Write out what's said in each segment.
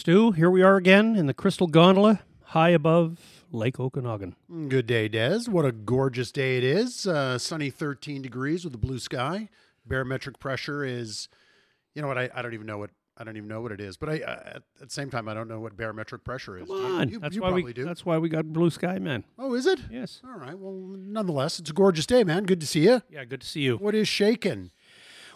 Stu, here we are again in the Crystal Gondola, high above Lake Okanagan. Good day, Des. What a gorgeous day it is. Uh, sunny 13 degrees with a blue sky. Barometric pressure is, you know what? I, I don't even know what I don't even know what it is. But I uh, at, the same time I don't know what barometric pressure is. Come you- on, you, that's you why probably we do. that's why we got blue sky, man. Oh, is it? Yes. All right. Well, nonetheless, it's a gorgeous day, man. Good to see you. Yeah, good to see you. What is shaking?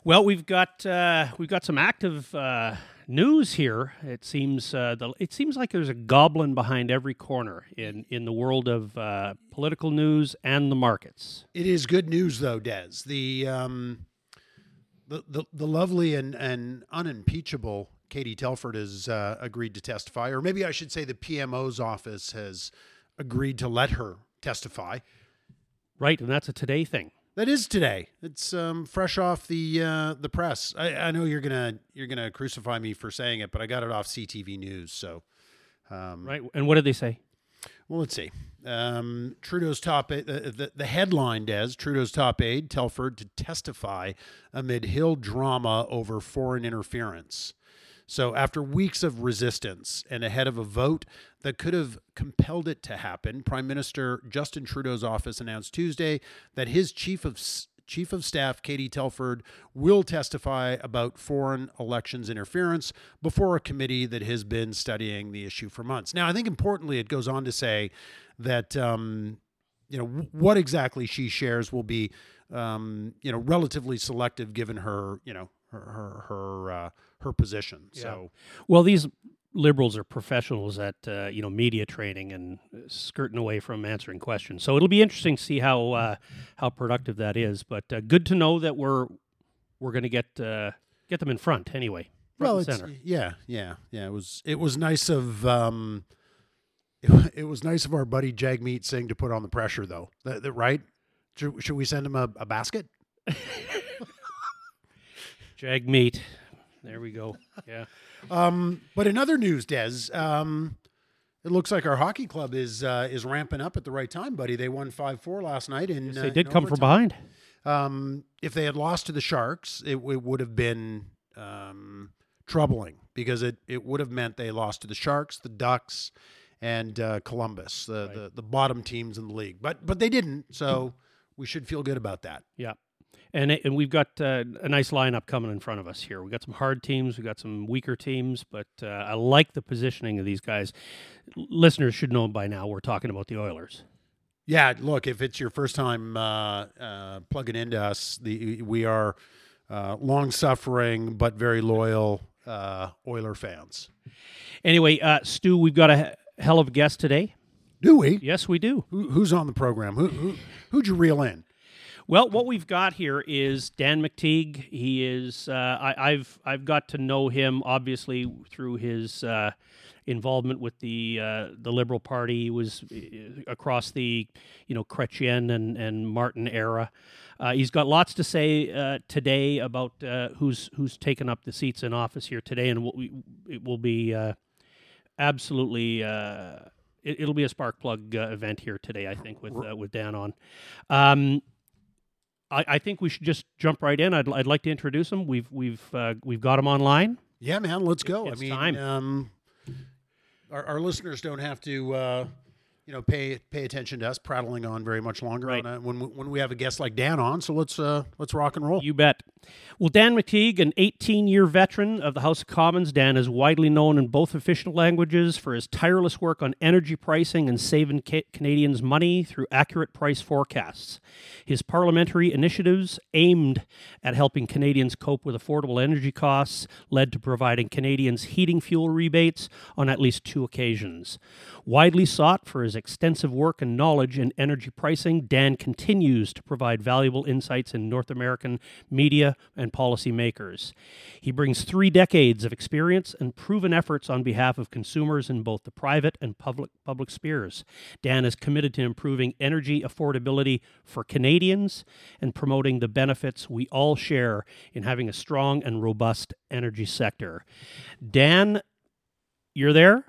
Well, we've got uh, we've got some active uh, news here. It seems uh, the it seems like there's a goblin behind every corner in in the world of uh, political news and the markets. It is good news, though, Des. The um, the the, the lovely and, and unimpeachable Katie Telford has uh, agreed to testify, or maybe I should say the PMO's office has agreed to let her testify. Right, and that's a today thing. That is today. It's um, fresh off the uh, the press. I, I know you're gonna you're gonna crucify me for saying it, but I got it off CTV News. So, um, Right, and what did they say? well, let's see. Um, Trudeau's top aide, the, the, the headline Des Trudeau's top aide Telford to testify amid Hill drama over foreign interference. So, after weeks of resistance and ahead of a vote that could have compelled it to happen, Prime Minister Justin Trudeau's office announced Tuesday that his chief of Chief of Staff Katie Telford will testify about foreign elections interference before a committee that has been studying the issue for months. Now, I think importantly, it goes on to say that um, you know what exactly she shares will be um, you know relatively selective given her you know her her her, uh, her position. So Well, these liberals are professionals at uh, you know media training and uh, skirting away from answering questions. So it'll be interesting to see how uh, how productive that is. But uh, good to know that we're we're going to get uh, get them in front anyway. Front well, and center. yeah, yeah, yeah. It was it was nice of um, it, it was nice of our buddy Jagmeet Singh to put on the pressure, though. That, that right? Should, should we send him a, a basket? Jag meat. There we go. Yeah. Um, but in other news, Des, um, it looks like our hockey club is uh, is ramping up at the right time, buddy. They won five four last night, and Yes, they did come from behind. Um, if they had lost to the Sharks, it, it would have been um, troubling because it, it would have meant they lost to the Sharks, the Ducks, and uh, Columbus, the, the the bottom teams in the league. But but they didn't, so we should feel good about that. Yeah. And, it- and we've got uh, a nice lineup coming in front of us here. We've got some hard teams, we've got some weaker teams, but uh, I like the positioning of these guys. Listeners should know by now we're talking about the Oilers. Yeah, look, if it's your first time uh, uh, plugging into us, the we are uh, long suffering but very loyal uh, Oiler fans. Anyway, uh, Stu, we've got a hell of a guest today. Do we? Yes, we do. Who, who's on the program? Who, who who'd you reel in? Well, what we've got here is Dan McTeague. He is uh, I, I've I've got to know him obviously through his uh, involvement with the uh, the Liberal Party. He was uh, across the you know Chrétien and and Martin era. Uh, he's got lots to say uh, today about uh, who's who's taken up the seats in office here today, and what we, it will be uh, absolutely. Uh, it, it'll be a spark plug uh, event here today, I think, with uh, with Dan on. Um, I, I think we should just jump right in. I'd, I'd like to introduce him. We've we've uh, we've got him online. Yeah, man, let's go. It's I mean, time. Um, our, our listeners don't have to, uh, you know, pay pay attention to us prattling on very much longer Right. on a, when we, when we have a guest like Dan on. So let's uh, let's rock and roll. You bet. Well, Dan McTeague, an 18 year veteran of the House of Commons, Dan is widely known in both official languages for his tireless work on energy pricing and saving ca- Canadians money through accurate price forecasts. His parliamentary initiatives aimed at helping Canadians cope with affordable energy costs led to providing Canadians heating fuel rebates on at least two occasions. Widely sought for his extensive work and knowledge in energy pricing, Dan continues to provide valuable insights in North American media and policymakers. He brings three decades of experience and proven efforts on behalf of consumers in both the private and public public spheres. Dan is committed to improving energy affordability for Canadians and promoting the benefits we all share in having a strong and robust energy sector. Dan, you're there?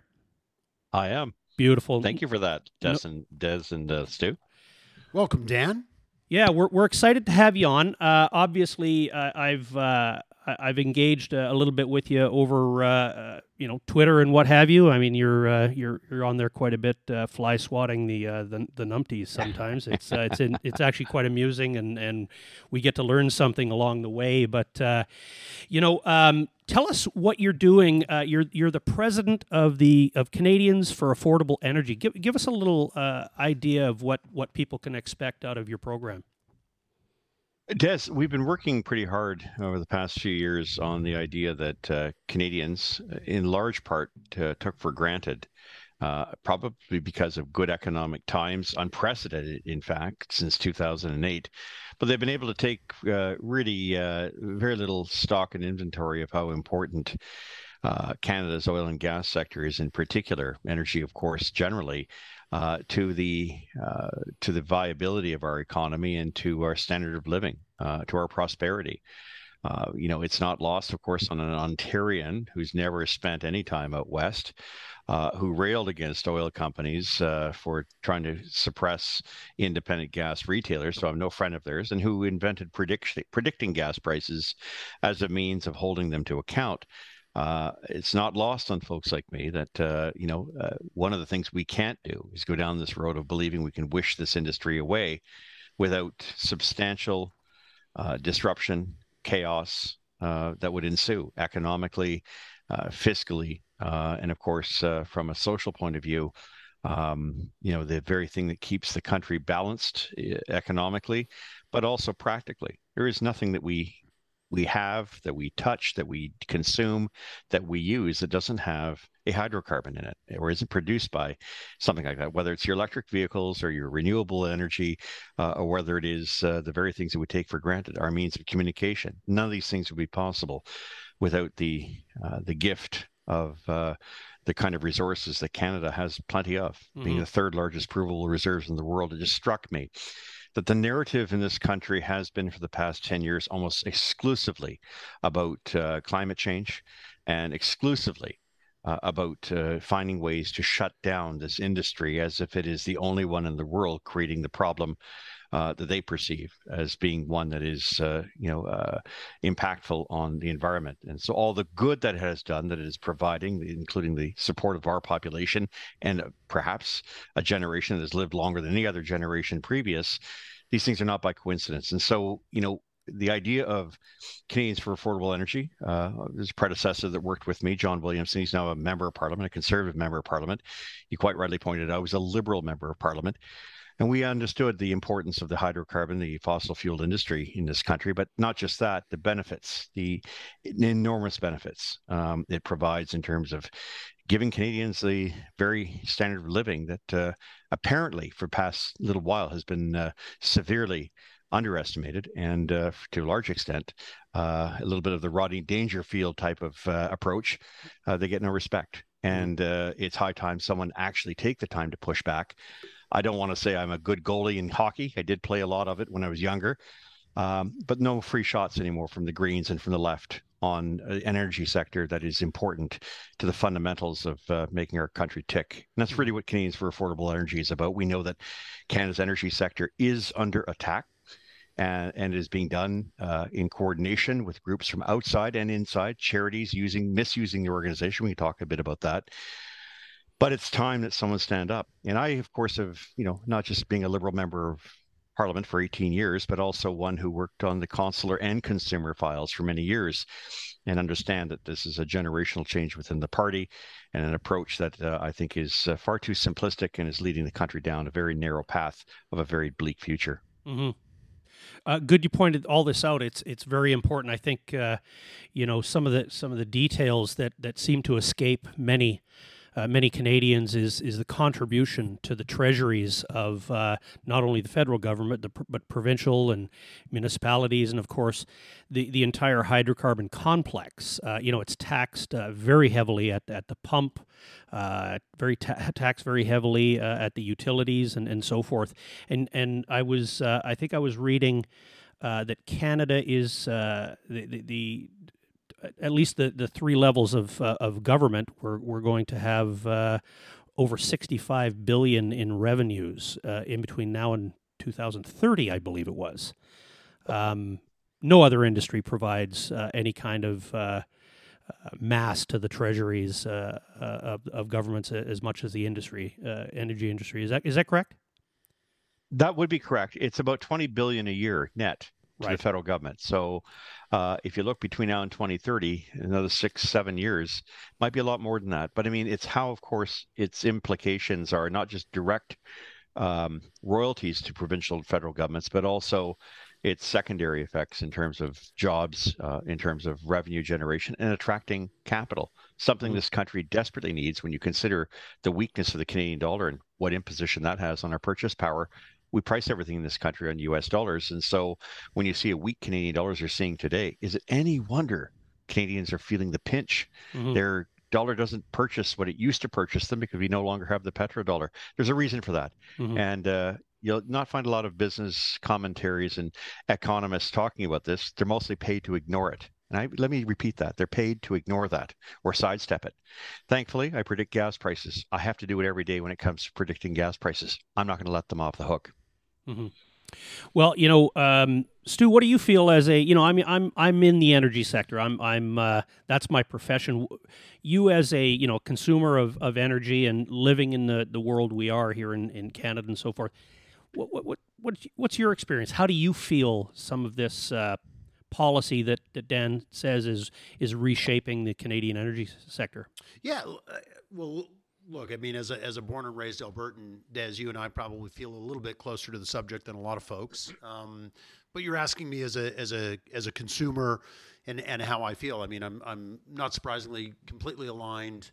I am. Beautiful. Thank you for that, Des and Des and uh, Stu. Welcome, Dan. Yeah, we're, we're excited to have you on. Uh, obviously, uh, I've uh, I, have engaged uh, a little bit with you over uh, uh, you know Twitter and what have you. I mean, you're uh, you're you're on there quite a bit, uh, fly swatting the uh, the, the numpties. Sometimes it's it's in, it's actually quite amusing, and and we get to learn something along the way. But you know, um, tell us what you're doing. you're you're the president of the of Canadians for Affordable Energy. Give give us a little idea of what what people can expect out of your program. Des, we've been working pretty hard over the past few years on the idea that uh, Canadians, uh, in large part, uh, took for granted, uh, probably because of good economic times, unprecedented, in fact, since 2008. But they've been able to take uh, really uh, very little stock and inventory of how important Canada's oil and gas sector is, in particular, energy, of course, generally uh, to the uh, to the viability of our economy and to our standard of living, uh, to our prosperity. Uh, you know, it's not lost, of course, on an Ontarian who's never spent any time out west, uh, who railed against oil companies for trying to suppress independent gas retailers. So I'm no friend of theirs, and who invented prediction, predicting gas prices as a means of holding them to account uh, it's not lost on folks like me that uh, you know uh, one of the things we can't do is go down this road of believing we can wish this industry away without substantial uh, disruption, chaos uh, that would ensue economically, uh, fiscally, and of course from a social point of view. Um, you know the very thing that keeps the country balanced economically, but also practically. There is nothing that we we have, that we touch, that we consume, that we use that doesn't have a hydrocarbon in it or isn't produced by something like that, whether it's your electric vehicles or your renewable energy, uh, or whether it is uh, the very things that we take for granted, our means of communication. None of these things would be possible without the uh, the gift of uh, the kind of resources that Canada has plenty of, mm-hmm. being the third largest provable reserves in the world. It just struck me that the narrative in this country has been for the past 10 years almost exclusively about uh, climate change and exclusively uh, about uh, finding ways to shut down this industry as if it is the only one in the world creating the problem uh, that they perceive as being one that is, uh, you know, uh, impactful on the environment. And so all the good that it has done, that it is providing, including the support of our population and perhaps a generation that has lived longer than any other generation previous, these things are not by coincidence. And so, you know, the idea of Canadians for Affordable Energy, uh, his predecessor that worked with me, John Williamson, he's now a member of parliament, a conservative member of parliament. He quite rightly pointed out, I was a liberal member of parliament. And we understood the importance of the hydrocarbon, the fossil fuel industry in this country, but not just that, the benefits, the enormous benefits um, it provides in terms of giving Canadians the very standard of living that uh, apparently for past little while has been uh, severely underestimated and uh, to a large extent uh, a little bit of the Rodney Dangerfield type of uh, approach. Uh, they get no respect. Mm-hmm. And it's high time someone actually take the time to push back. I don't want to say I'm a good goalie in hockey. I did play a lot of it when I was younger, um, but no free shots anymore from the Greens and from the left on an energy sector that is important to the fundamentals of uh, making our country tick. And that's really what Canadians for Affordable Energy is about. We know that Canada's energy sector is under attack. And, and is being done uh, in coordination with groups from outside and inside, charities using misusing the organization. We talk a bit about that but it's time that someone stand up. And I, of course, have, you know, not just being a liberal member of parliament for 18 years, but also one who worked on the consular and consumer files for many years and understand that this is a generational change within the party and an approach that uh, I think is uh, far too simplistic and is leading the country down a very narrow path of a very bleak future. Mm-hmm. Uh, good, you pointed all this out. It's it's very important. I think uh, you know some of the some of the details that that seem to escape many uh, many Canadians is is the contribution to the treasuries of uh, not only the federal government the, but provincial and municipalities, and of course the the entire hydrocarbon complex. Uh, you know, it's taxed uh, very heavily at at the pump, uh, very ta- taxed very heavily uh, at the utilities and and so forth. And and I was I think I was reading. that Canada is the, the, the at least the, the three levels of uh, of government, we're we're going to have uh, over 65 billion in revenues uh, in between now and 2030, I believe it was. Um, no other industry provides uh, any kind of uh, uh, mass to the treasuries of, of governments as much as the industry, uh, energy industry. Is that is that correct? That would be correct. It's about 20 billion a year net to right. the federal government. So uh, if you look between now and 2030, another six, seven years, might be a lot more than that. But I mean, it's how, of course, its implications are not just direct um, royalties to provincial and federal governments, but also its secondary effects in terms of jobs, uh, in terms of revenue generation, and attracting capital. Something mm-hmm. this country desperately needs when you consider the weakness of the Canadian dollar and what imposition that has on our purchase power. We price everything in this country on U.S. dollars, and so when you see a weak Canadian dollars you're seeing today, is it any wonder Canadians are feeling the pinch? Mm-hmm. Their dollar doesn't purchase what it used to purchase them because we no longer have the petrodollar. There's a reason for that, mm-hmm. and uh, you'll not find a lot of business commentaries and economists talking about this. They're mostly paid to ignore it. And I, let me repeat that. They're paid to ignore that or sidestep it. Thankfully, I predict gas prices. I have to do it every day when it comes to predicting gas prices. I'm not going to let them off the hook. Mm-hmm. Well, you know, um, Stu, what do you feel as a you know? I mean, I'm I'm in the energy sector. I'm I'm uh, that's my profession. You as a you know consumer of, of energy and living in the, the world we are here in, in Canada and so forth what, what, what, what's your experience? How do you feel some of this uh, policy that, that Dan says is is reshaping the Canadian energy sector? Yeah, uh, well, look, I mean, as a, as a born and raised Albertan, Des, you and I probably feel a little bit closer to the subject than a lot of folks. Um, but you're asking me as a as a as a consumer and and how I feel. I mean, I'm I'm not surprisingly completely aligned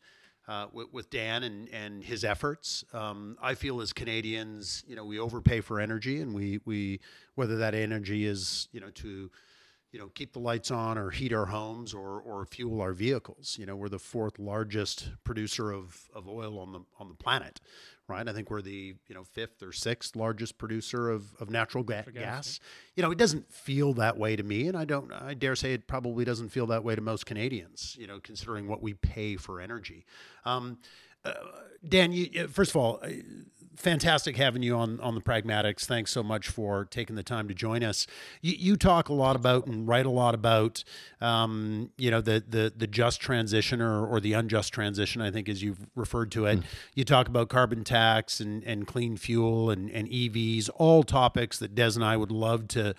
uh, with, with, Dan and, and his efforts. Um, I feel as Canadians, you know, we overpay for energy, and we we whether that energy is you know to you know keep the lights on or heat our homes or or fuel our vehicles. You know, we're the fourth largest producer of, of oil on the on the planet right? I think we're the you know fifth or sixth largest producer of, of natural ga- gas. gas. You know, it doesn't feel that way to me, and I don't. I dare say it probably doesn't feel that way to most Canadians. You know, considering what we pay for energy. Um, uh, Dan, you, first of all, fantastic having you on on the pragmatics. Thanks so much for taking the time to join us. You, you talk a lot about and write a lot about, um, you know, the the the just transition or or the unjust transition. I think as you've referred to it. Mm. You talk about carbon tax and and clean fuel and and EVs, all topics that Des and I would love to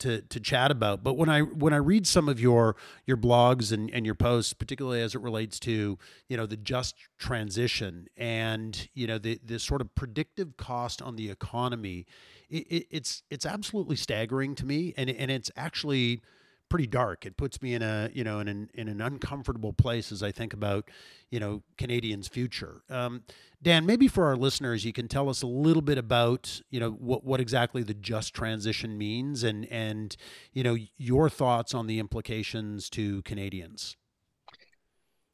to to chat about. But when I when I read some of your your blogs and, and your posts, particularly as it relates to you know the just transition and you know the the sort of predictive cost on the economy, it, it, it's it's absolutely staggering to me, and and it's actually pretty dark. It puts me in a you know in an in an uncomfortable place as I think about you know Canadians' future. Um, Dan, maybe for our listeners, you can tell us a little bit about you know what what exactly the just transition means and and you know your thoughts on the implications to Canadians.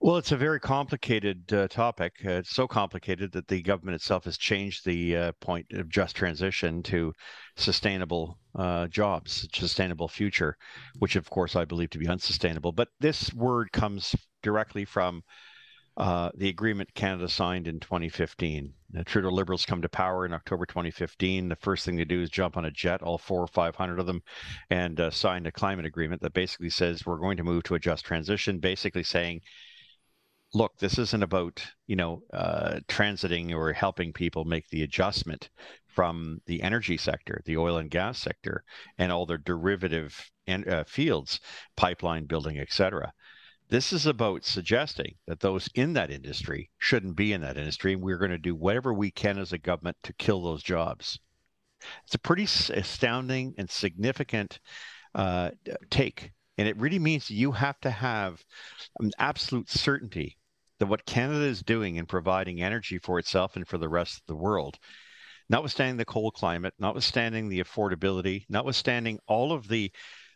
Well, it's a very complicated uh, topic. Uh, it's so complicated that the government itself has changed the uh, point of just transition to sustainable uh, jobs, sustainable future, which of course I believe to be unsustainable. But this word comes directly from uh, the agreement Canada signed in 2015. The Trudeau Liberals come to power in October 2015. The first thing they do is jump on a jet, all four or 500 of them, and uh, sign a climate agreement that basically says we're going to move to a just transition, basically saying look, this isn't about you know uh, transiting or helping people make the adjustment from the energy sector, the oil and gas sector, and all their derivative uh, fields, pipeline building, etc. This is about suggesting that those in that industry shouldn't be in that industry, and we're going to do whatever we can as a government to kill those jobs. It's a pretty astounding and significant uh, take and it really means you have to have an absolute certainty that what Canada is doing in providing energy for itself and for the rest of the world, notwithstanding the cold climate, notwithstanding the affordability, notwithstanding all of the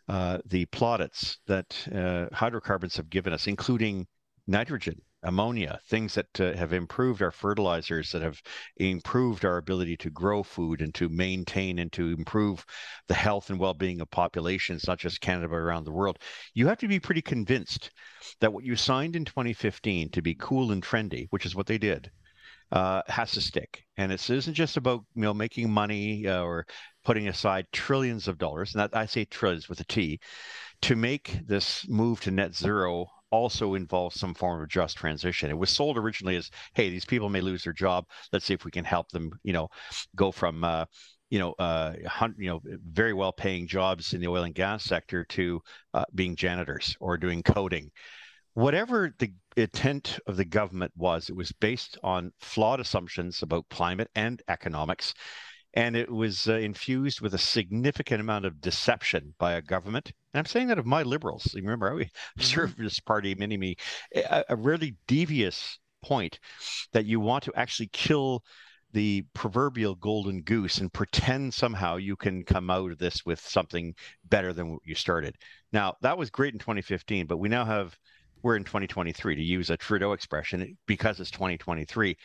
uh, the plaudits that uh, hydrocarbons have given us, including nitrogen, ammonia, things that uh, have improved our fertilizers, that have improved our ability to grow food and to maintain and to improve the health and well being of populations, not just Canada, but around the world. You have to be pretty convinced that what you signed in 2015 to be cool and trendy, which is what they did, uh, has to stick. And it isn't just about you know making money uh, or putting aside trillions of dollars, and that I say trillions with a T, to make this move to net zero also involves some form of just transition. It was sold originally as, hey, these people may lose their job. Let's see if we can help them, you know, go from, uh, you know, uh, you know, very well paying jobs in the oil and gas sector to uh, being janitors or doing coding. Whatever the intent of the government was, it was based on flawed assumptions about climate and economics and it was uh, infused with a significant amount of deception by a government. And I'm saying that of my liberals. Remember, I mm-hmm. served this party, many me, a, a really devious point that you want to actually kill the proverbial golden goose and pretend somehow you can come out of this with something better than what you started. Now, that was great in 2015, but we now have, we're in 2023 to use a Trudeau expression because it's 2023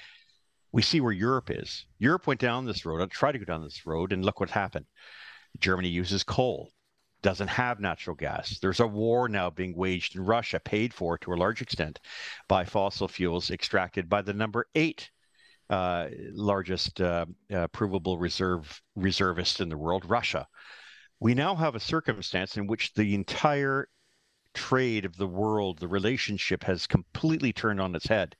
we see where Europe is. Europe went down this road, I tried to go down this road, and look what happened. Germany uses coal, doesn't have natural gas. There's a war now being waged in Russia, paid for to a large extent by fossil fuels extracted by the number eight uh, largest uh, uh, provable reserve reservist in the world, Russia. We now have a circumstance in which the entire trade of the world, the relationship has completely turned on its head.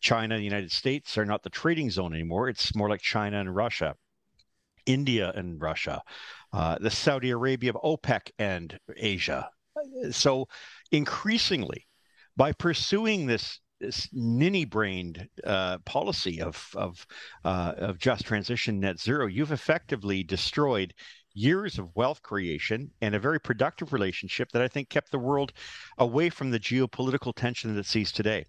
China and the United States are not the trading zone anymore. It's more like China and Russia, India and Russia, uh, the Saudi Arabia of OPEC and Asia. So increasingly, by pursuing this this ninny-brained uh, policy of of uh, of just transition net zero, you've effectively destroyed years of wealth creation and a very productive relationship that I think kept the world away from the geopolitical tension that it sees today.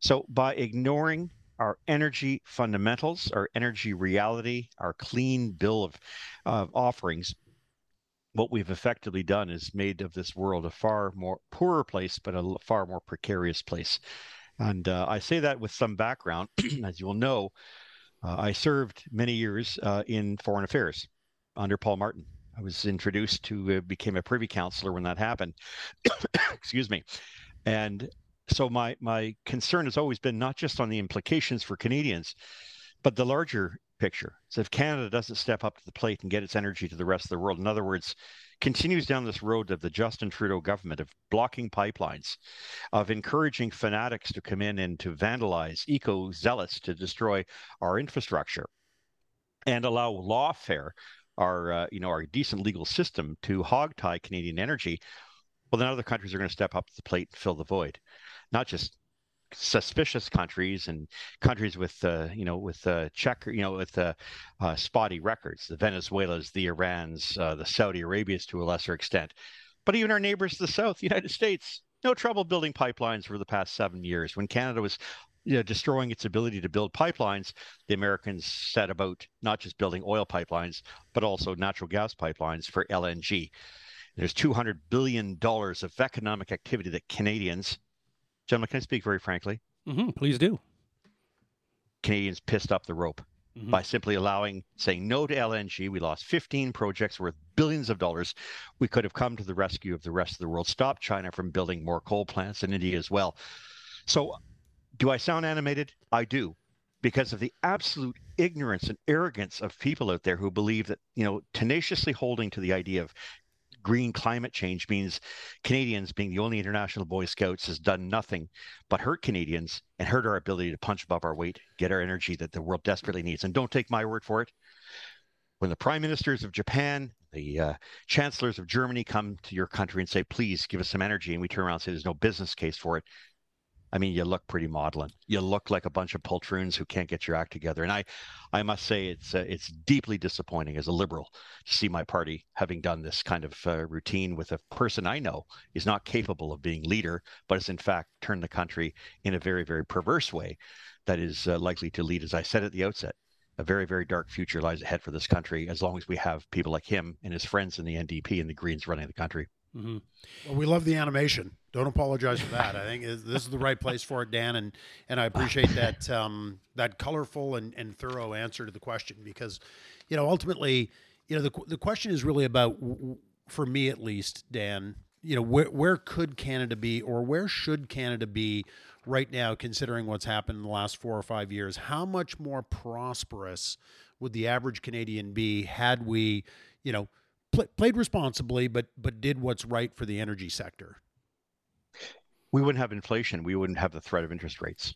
So by ignoring our energy fundamentals, our energy reality, our clean bill of uh, offerings, what we've effectively done is made of this world a far more poorer place, but a far more precarious place. And uh, I say that with some background. As you will know, uh, I served many years uh, in foreign affairs under Paul Martin. I was introduced to, uh, became a privy councillor when that happened. Excuse me. And so my my concern has always been not just on the implications for Canadians, but the larger picture. So if Canada doesn't step up to the plate and get its energy to the rest of the world, in other words, continues down this road of the Justin Trudeau government of blocking pipelines, of encouraging fanatics to come in and to vandalize, eco zealots to destroy our infrastructure, and allow lawfare, our uh, you know our decent legal system to hog tie Canadian energy, well then other countries are going to step up to the plate and fill the void not just suspicious countries and countries with uh, you know with uh, check you know with uh, uh, spotty records. The venezuelas the irans uh, the saudi arabias to a lesser extent. But even our neighbors to the south the united states no trouble building pipelines for the past seven years. When canada was you know, destroying its ability to build pipelines the americans set about not just building oil pipelines but also natural gas pipelines for lng there's 200 billion dollars of economic activity that canadians Gentlemen, can I speak very frankly? Mm-hmm, please do. Canadians pissed up the rope mm-hmm. by simply allowing, saying no to LNG. We lost 15 projects worth billions of dollars. We could have come to the rescue of the rest of the world, stopped China from building more coal plants in India as well. So, do I sound animated? I do because of the absolute ignorance and arrogance of people out there who believe that you know tenaciously holding to the idea of green climate change means Canadians, being the only international Boy Scouts, has done nothing but hurt Canadians and hurt our ability to punch above our weight, get our energy that the world desperately needs. And don't take my word for it. When the prime ministers of Japan, the uh, chancellors of Germany come to your country and say, please give us some energy, and we turn around and say there's no business case for it, I mean, you look pretty maudlin. You look like a bunch of poltroons who can't get your act together. And I, I must say, it's uh, it's deeply disappointing as a liberal to see my party having done this kind of uh, routine with a person I know is not capable of being leader, but has in fact turned the country in a very very perverse way that is uh, likely to lead, as I said at the outset, a very very dark future lies ahead for this country as long as we have people like him and his friends in the NDP and the Greens running the country. Mm-hmm. Well, we love the animation. Don't apologize for that. I think this is the right place for it, Dan, and and I appreciate that um, that colorful and, and thorough answer to the question because, you know, ultimately, you know, the the question is really about, for me at least, Dan. You know, where where could Canada be, or where should Canada be right now, considering what's happened in the last four or five years? How much more prosperous would the average Canadian be had we, you know, pl- played responsibly, but but did what's right for the energy sector? We wouldn't have inflation. We wouldn't have the threat of interest rates.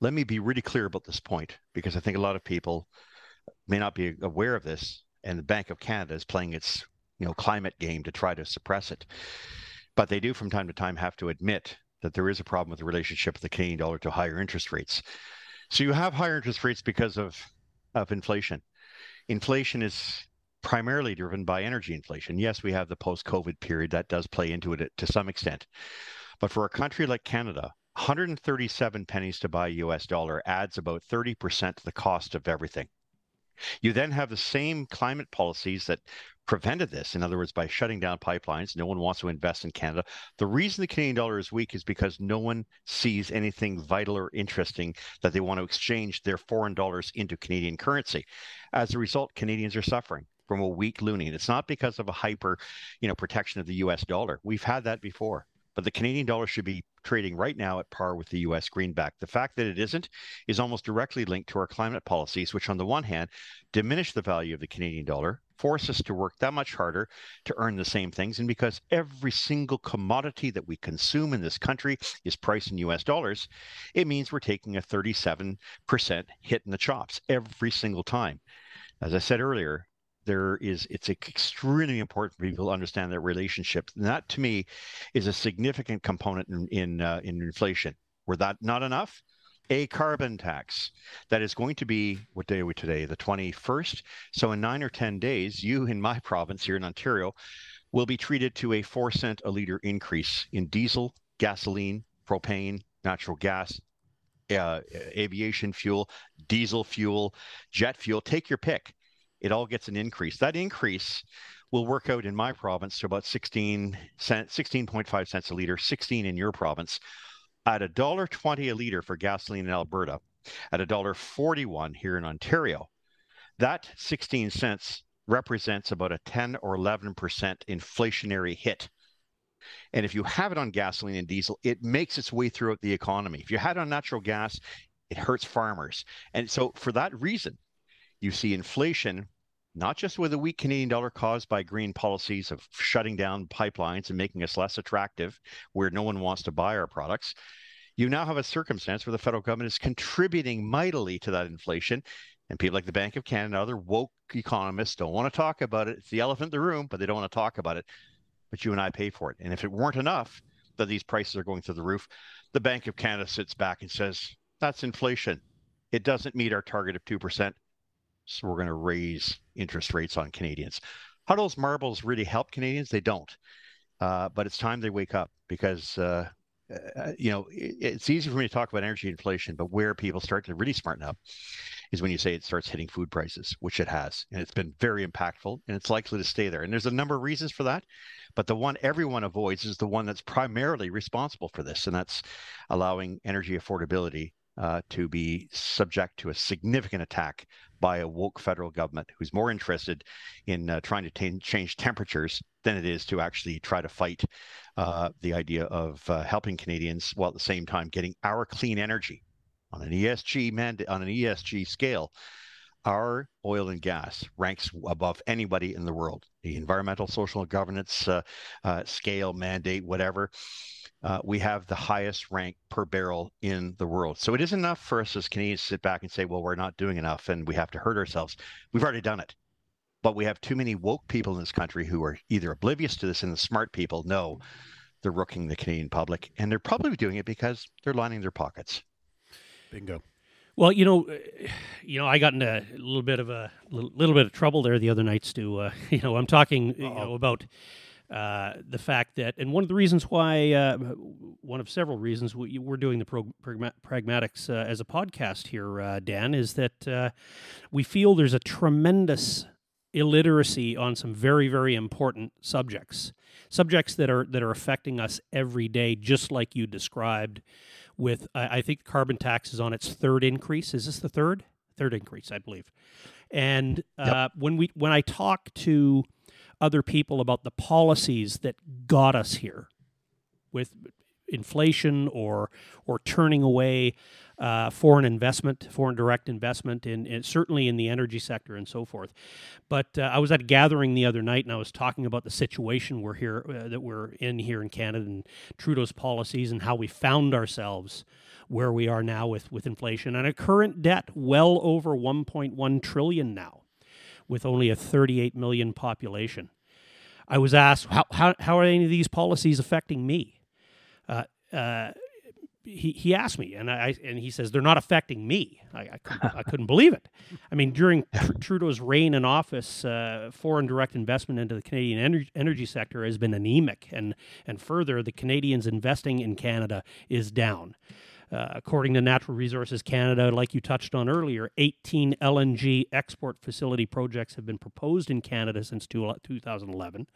Let me be really clear about this point because I think a lot of people may not be aware of this, and the Bank of Canada is playing its you know climate game to try to suppress it. But they do from time to time have to admit that there is a problem with the relationship of the Canadian dollar to higher interest rates. So you have higher interest rates because of of inflation. Inflation is primarily driven by energy inflation. Yes, we have the post-COVID period that does play into it uh, to some extent. But for a country like Canada, 137 pennies to buy US dollar adds about 30% to the cost of everything. You then have the same climate policies that prevented this. In other words, by shutting down pipelines, no one wants to invest in Canada. The reason the Canadian dollar is weak is because no one sees anything vital or interesting that they want to exchange their foreign dollars into Canadian currency. As a result, Canadians are suffering from a weak loonie. It's not because of a hyper, you know, protection of the US dollar. We've had that before. But the Canadian dollar should be trading right now at par with the US greenback. The fact that it isn't is almost directly linked to our climate policies, which on the one hand diminish the value of the Canadian dollar, force us to work that much harder to earn the same things. And because every single commodity that we consume in this country is priced in US dollars, it means we're taking a 37% hit in the chops every single time. As I said earlier, there is it's extremely important for people to understand their relationship. And that to me is a significant component in in, uh, in inflation. Were that not enough? A carbon tax that is going to be what day are we today? The 21st. So in nine or 10 days, you in my province here in Ontario will be treated to a four cent a liter increase in diesel, gasoline, propane, natural gas, uh, aviation fuel, diesel fuel, jet fuel. Take your pick it all gets an increase. That increase will work out in my province to about 16 cents, 16.5 cents a liter, 16 in your province, at a dollar 20 a liter for gasoline in Alberta, at a dollar 41 here in Ontario. That 16 cents represents about a 10 or 11% inflationary hit. And if you have it on gasoline and diesel, it makes its way throughout the economy. If you had it on natural gas, it hurts farmers. And so, for that reason, you see inflation, not just with a weak Canadian dollar caused by green policies of shutting down pipelines and making us less attractive where no one wants to buy our products. You now have a circumstance where the federal government is contributing mightily to that inflation. And people like the Bank of Canada other woke economists don't want to talk about it. It's the elephant in the room, but they don't want to talk about it. But you and I pay for it. And if it weren't enough that these prices are going through the roof, the Bank of Canada sits back and says, that's inflation. It doesn't meet our target of 2% so we're going to raise interest rates on Canadians. How do those marbles really help Canadians? They don't. Uh, but it's time they wake up because uh, uh, you know it, it's easy for me to talk about energy inflation, but where people start to really smarten up is when you say it starts hitting food prices, which it has, and it's been very impactful, and it's likely to stay there. And there's a number of reasons for that, but the one everyone avoids is the one that's primarily responsible for this, and that's allowing energy affordability uh, to be subject to a significant attack by a woke federal government who's more interested in uh, trying to t- change temperatures than it is to actually try to fight uh, the idea of uh, helping Canadians while at the same time getting our clean energy on an ESG mandate on an ESG scale. Our oil and gas ranks above anybody in the world. The environmental, social, governance uh, uh, scale mandate, whatever uh, we have the highest rank per barrel in the world. So it isn't enough for us as Canadians to sit back and say, well, we're not doing enough and we have to hurt ourselves. We've already done it. But we have too many woke people in this country who are either oblivious to this and the smart people know they're rooking the Canadian public. And they're probably doing it because they're lining their pockets. Bingo. Well, you know, you know, I got into a little bit of a little, little bit of trouble there the other nights. To uh, you know, I'm talking you know about uh, the fact that, and one of the reasons why, uh, one of several reasons we, are doing the pro, pragmatics uh, as a podcast here, uh, Dan, is that uh, we feel there's a tremendous illiteracy on some very, very important subjects, subjects that are that are affecting us every day, just like you described. With, I think, carbon tax is on its third increase. Is this the third? Third increase, I believe. And yep. when we when I talk to other people about the policies that got us here with inflation or or turning away uh, foreign investment, foreign direct investment, in, in, certainly in the energy sector and so forth. But uh, I was at a gathering the other night, and I was talking about the situation we're here uh, that we're in here in Canada and Trudeau's policies and how we found ourselves where we are now with with inflation and a current debt well over 1.1 trillion now, with only a 38 million population. I was asked how how, how are any of these policies affecting me. Uh, uh, he, he asked me, and I and he says they're not affecting me. I, I, couldn't, I couldn't believe it. I mean, during tr- Trudeau's reign in office, uh, foreign direct investment into the Canadian ener- energy sector has been anemic, and and further, the Canadians investing in Canada is down. Uh, according to Natural Resources Canada, like you touched on earlier, 18 LNG export facility projects have been proposed in Canada since two, 2011.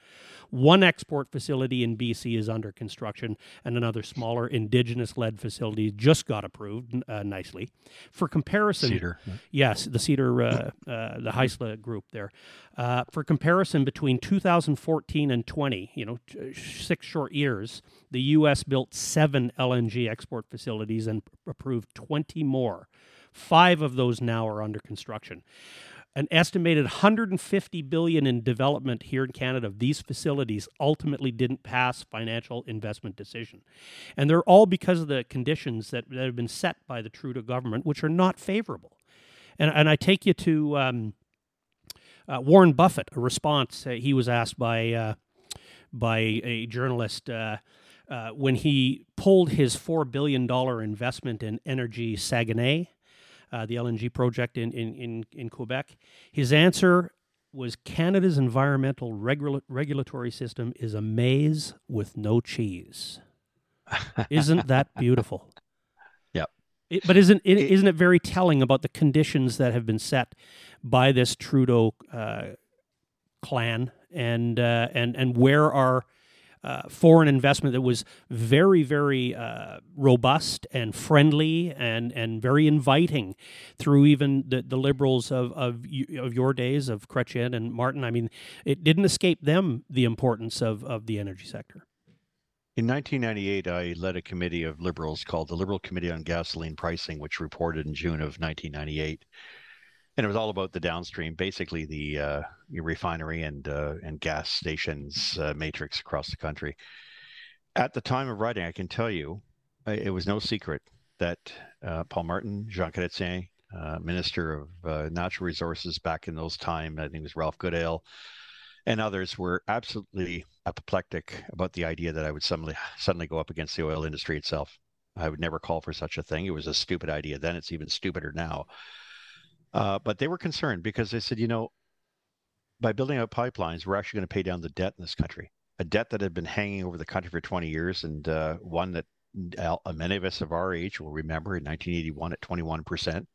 One export facility in BC is under construction, and another smaller Indigenous led facility just got approved uh, nicely. For comparison, Cedar. yes, the Cedar, uh, uh the Haisla group there. Uh, for comparison, between 2014 and 20, you know, six short years, the U.S. built seven LNG export facilities and approved 20 more. Five of those now are under construction. An estimated 150 billion in development here in Canada these facilities ultimately didn't pass financial investment decision, and they're all because of the conditions that, that have been set by the Trudeau government, which are not favorable. And, and I take you to um, uh, Warren Buffett, a response uh, he was asked by uh, by a journalist uh, when he pulled his four billion dollar investment in Energy Saguenay, uh, the LNG project in, in, in, in Quebec. His answer was Canada's environmental regula- regulatory system is a maze with no cheese. Isn't that beautiful? Yep. It, but isn't it, isn't it very telling about the conditions that have been set by this Trudeau uh, clan and uh, and and where our uh, foreign investment that was very very uh, robust and friendly and and very inviting through even the, the liberals of, of of your days of Chrétien and Martin I mean it didn't escape them the importance of of the energy sector. In 1998, I led a committee of liberals called the Liberal Committee on Gasoline Pricing, which reported in June of 1998 and it was all about the downstream, basically the uh, refinery and uh, and gas stations uh, matrix across the country. At the time of writing, I can tell you, it was no secret that uh, Paul Martin, Jean Chrétien, uh, Minister of uh, Natural Resources back in those time, I think it was Ralph Goodale, and others were absolutely apoplectic about the idea that I would suddenly suddenly go up against the oil industry itself. I would never call for such a thing. It was a stupid idea then. It's even stupider now. Uh, but they were concerned because they said, you know, by building out pipelines, we're actually going to pay down the debt in this country, a debt that had been hanging over the country for 20 years, and uh, one that uh, many of us of our age will remember in 1981 at 21%.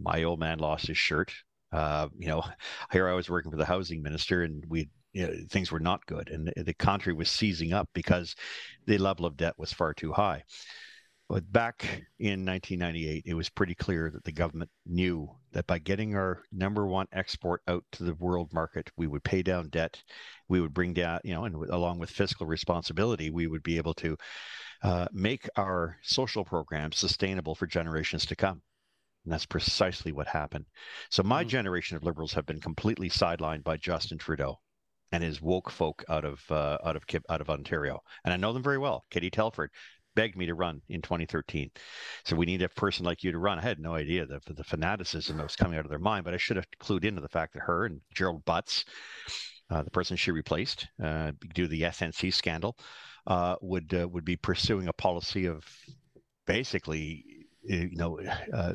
My old man lost his shirt. Uh, you know, here I was working for the housing minister, and we you know, things were not good, and the country was seizing up because the level of debt was far too high. But back in 1998, it was pretty clear that the government knew that by getting our number one export out to the world market, we would pay down debt, we would bring down, you know, and along with fiscal responsibility, we would be able to uh, make our social programs sustainable for generations to come. And that's precisely what happened. So my mm-hmm. generation of liberals have been completely sidelined by Justin Trudeau and his woke folk out of uh, out of out of Ontario, and I know them very well. Katie Telford, begged me to run in 2013. So we need a person like you to run. I had no idea the, the fanaticism that was coming out of their mind, but I should have clued into the fact that her and Gerald Butts, uh, the person she replaced uh, due to the SNC scandal, uh, would uh, would be pursuing a policy of basically, you know, uh,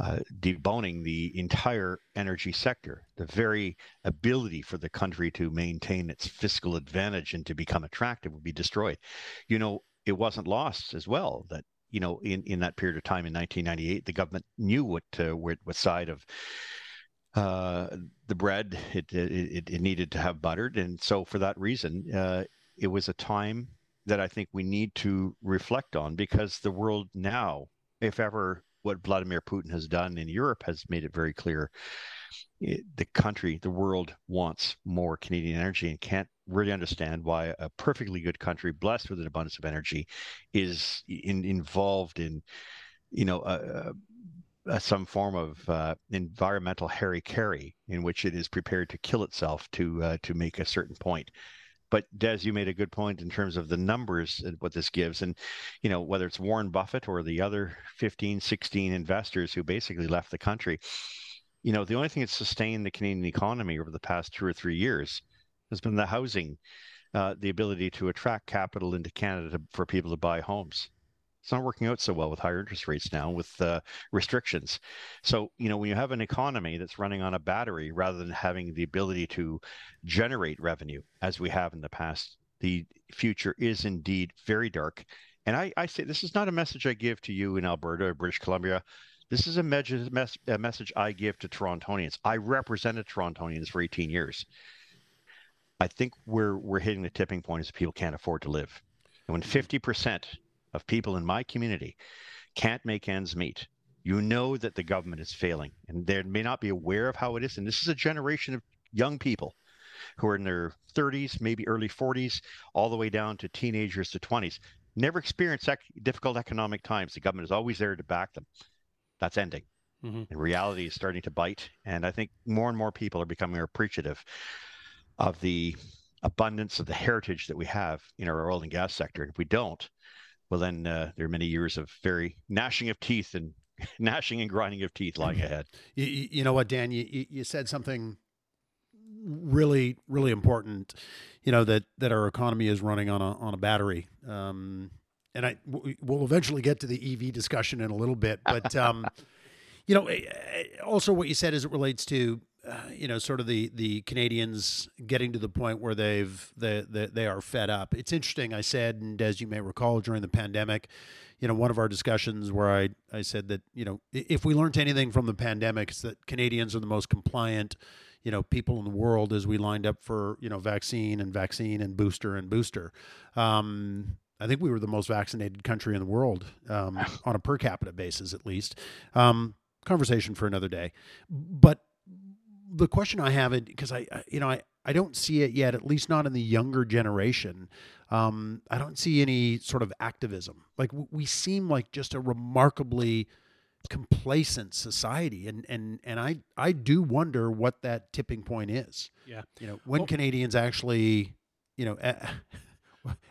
uh, deboning the entire energy sector. The very ability for the country to maintain its fiscal advantage and to become attractive would be destroyed. You know, it wasn't lost as well that you know in in that period of time in 1998 the government knew what uh, what, what side of uh, the bread it, it, it needed to have buttered. And so for that reason uh, it was a time that I think we need to reflect on because the world now if ever what Vladimir Putin has done in Europe has made it very clear it, the country, the world wants more Canadian energy and can't really understand why a perfectly good country, blessed with an abundance of energy, is in, involved in you know, uh, uh, some form of uh, environmental hara-kiri in which it is prepared to kill itself to uh, to make a certain point. But Des, you made a good point in terms of the numbers and what this gives, and you know whether it's Warren Buffett or the other 15, 16 investors who basically left the country. You know, the only thing that's sustained the Canadian economy over the past two or three years has been the housing, uh, the ability to attract capital into Canada to, for people to buy homes it's not working out so well with higher interest rates now with uh, restrictions. So, you know, when you have an economy that's running on a battery rather than having the ability to generate revenue as we have in the past, the future is indeed very dark. And I, I say this is not a message I give to you in Alberta or British Columbia. This is a, me- a message I give to Torontonians. I represented Torontonians for 18 years. I think we're we're hitting the tipping point as people can't afford to live. And when mm-hmm. 50% of people in my community can't make ends meet, you know that the government is failing and they may not be aware of how it is. And this is a generation of young people who are in their 30s, maybe early 40s, all the way down to teenagers to 20s, never experienced ec- difficult economic times. The government is always there to back them. That's ending. Mm-hmm. And reality is starting to bite. And I think more and more people are becoming appreciative of the abundance of the heritage that we have in our oil and gas sector. And if we don't, well, then uh, there are many years of very gnashing of teeth and gnashing and grinding of teeth lying ahead. You, you know what, Dan? You, you said something really, really important. You know that that our economy is running on a on a battery. Um, and I we'll eventually get to the EV discussion in a little bit, but um, you know, eh, eh, also what you said as it relates to uh, you know, sort of the the Canadians getting to the point where they've they, they they are fed up. It's interesting. I said, and as you may recall, during the pandemic, you know, one of our discussions where I I said that you know if we learned anything from the pandemic, it's that Canadians are the most compliant, you know, people in the world as we lined up for you know vaccine and vaccine and booster and booster. Um, I think we were the most vaccinated country in the world um, on a per capita basis, at least. Um, conversation for another day, but the question I have, it because I, you know, I, I don't see it yet, at least not in the younger generation. Um, I don't see any sort of activism. Like we seem like just a remarkably complacent society, and and and I I do wonder what that tipping point is. Yeah, you know, when well, Canadians actually, you know,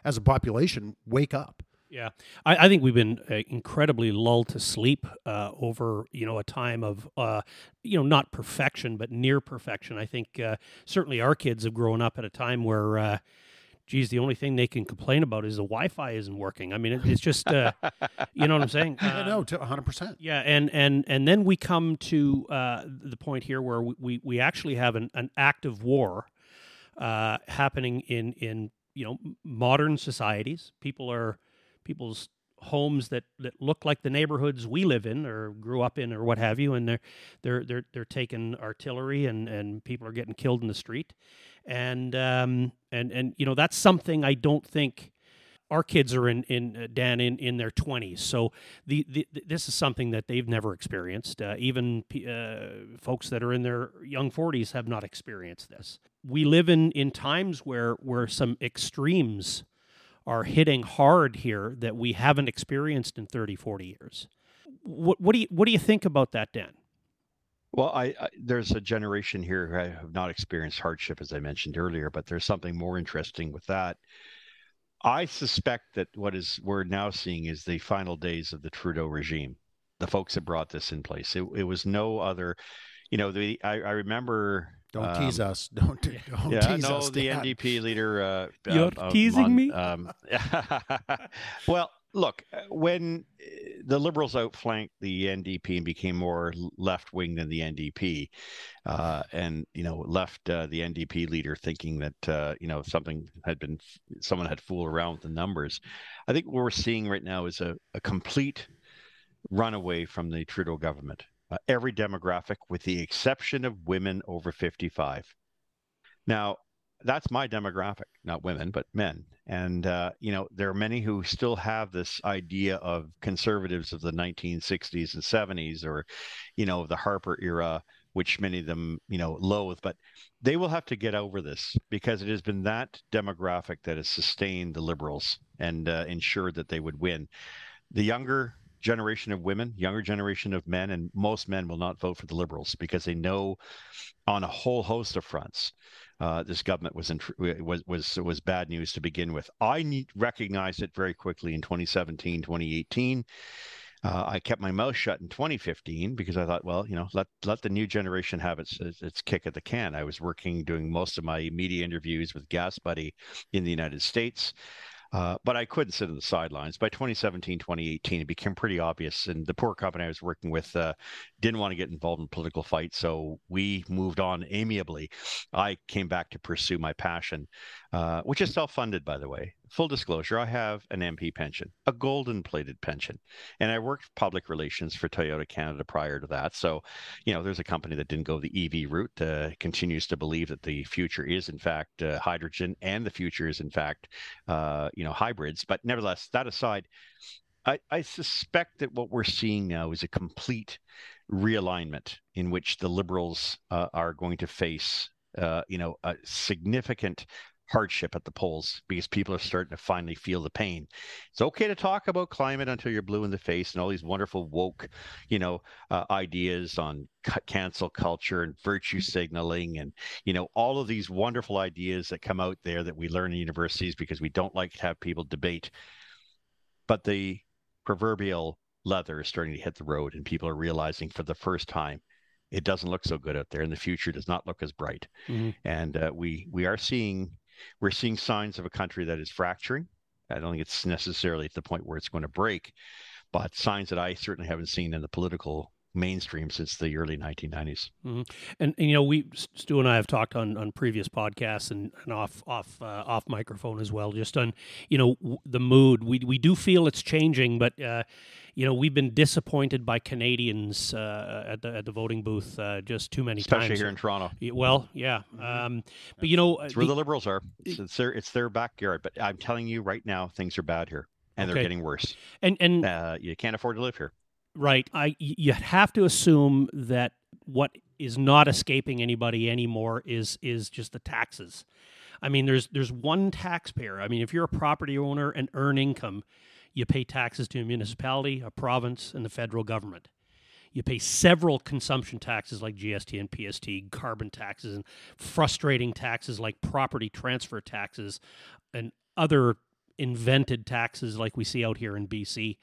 as a population, wake up. Yeah, I, I, think we've been uh, incredibly lulled to sleep uh, over you know a time of uh, you know not perfection but near perfection. I think uh, certainly our kids have grown up at a time where. Uh, geez, the only thing they can complain about is the Wi-Fi isn't working. I mean, it, it's just, uh, you know what I'm saying? I know, to 100. percent Yeah, and and and then we come to the point here where we we, we actually have an, an active war happening in in you know modern societies. People are people's homes that, that look like the neighborhoods we live in or grew up in or what have you and they're they're they're, they're taking artillery and, and people are getting killed in the street and um, and and you know that's something I don't think our kids are in in uh, Dan in, in their 20s so the, the this is something that they've never experienced uh, even uh, folks that are in their young 40s have not experienced this we live in in times where where some extremes are hitting hard here that we haven't experienced in 30, 40 years. What, what do you what do you think about that, Dan? Well, I, I, there's a generation here who have not experienced hardship, as I mentioned earlier, but there's something more interesting with that. I suspect that what is we're now seeing is the final days of the Trudeau regime. The folks that brought this in place. It, it was no other, you know. The I, I remember don't um, tease us. Don't, don't yeah, tease no, us. the NDP leader. Uh, You're uh, teasing on, me. Um, well, look, uh, when uh, the Liberals outflanked the NDP and became more left wing than the NDP, uh, and you know left uh, the NDP leader thinking that uh, you know something had been someone had fooled around with the numbers. I think what we're seeing right now is a, a complete runaway from the Trudeau government uh, every demographic with the exception of women over 55. Now, that's my demographic, not women, but men. And, uh, you know, there are many who still have this idea of conservatives of the 1960s and 70s or, you know, the Harper era, which many of them, you know, loathe. But they will have to get over this because it has been that demographic that has sustained the liberals and uh, ensured that they would win. The younger generation of women, younger generation of men, and most men will not vote for the Liberals because they know on a whole host of fronts uh, this government was, in, was was was bad news to begin with. I need, recognized it very quickly in 2017, 2018. Uh, I kept my mouth shut in 2015 because I thought, well, you know, let let the new generation have its its kick at the can. I was working doing most of my media interviews with Gas Buddy in the United States. Uh, but I couldn't sit on the sidelines. By 2017, 2018, it became pretty obvious. And the poor company I was working with uh, didn't want to get involved in political fights. So we moved on amiably. I came back to pursue my passion, uh, which is self funded, by the way. Full disclosure I have an MP pension, a golden plated pension. And I worked public relations for Toyota Canada prior to that. So, you know, there's a company that didn't go the EV route, uh, continues to believe that the future is, in fact, uh, hydrogen and the future is, in fact, uh, you know, hybrids. But nevertheless, that aside, I, I suspect that what we're seeing now is a complete realignment in which the liberals uh, are going to face, uh, you know, a significant hardship at the polls because people are starting to finally feel the pain. It's okay to talk about climate until you're blue in the face and all these wonderful woke, you know, uh, ideas on cancel culture and virtue signaling and you know all of these wonderful ideas that come out there that we learn in universities because we don't like to have people debate. But the proverbial leather is starting to hit the road and people are realizing for the first time it doesn't look so good out there and the future does not look as bright mm-hmm. and uh, we we are seeing we're seeing signs of a country that is fracturing. I don't think it's necessarily at the point where it's going to break, but signs that I certainly haven't seen in the political mainstream since the early 1990s. Mm-hmm. And, and, you know, we Stu and I have talked on on previous podcasts and, and off off uh, off microphone as well, just on you know w- the mood. We we do feel it's changing, but uh, you know, we've been disappointed by Canadians uh, at the at the voting booth uh, just too many Especially times. Especially here in Toronto. Well, yeah, mm-hmm. um, but you know, it's where the, the Liberals are. It's, it's, their it's their backyard. But I'm telling you right now, things are bad here, and okay. they're getting worse. And and uh, you can't afford to live here. Right. I you have to assume that what is not escaping anybody anymore is is just the taxes. I mean, there's there's one taxpayer. I mean, if you're a property owner and earn income, you pay taxes to a municipality, a province, and the federal government. You pay several consumption taxes like GST and PST, carbon taxes, and frustrating taxes like property transfer taxes and other invented taxes like we see out here in BC.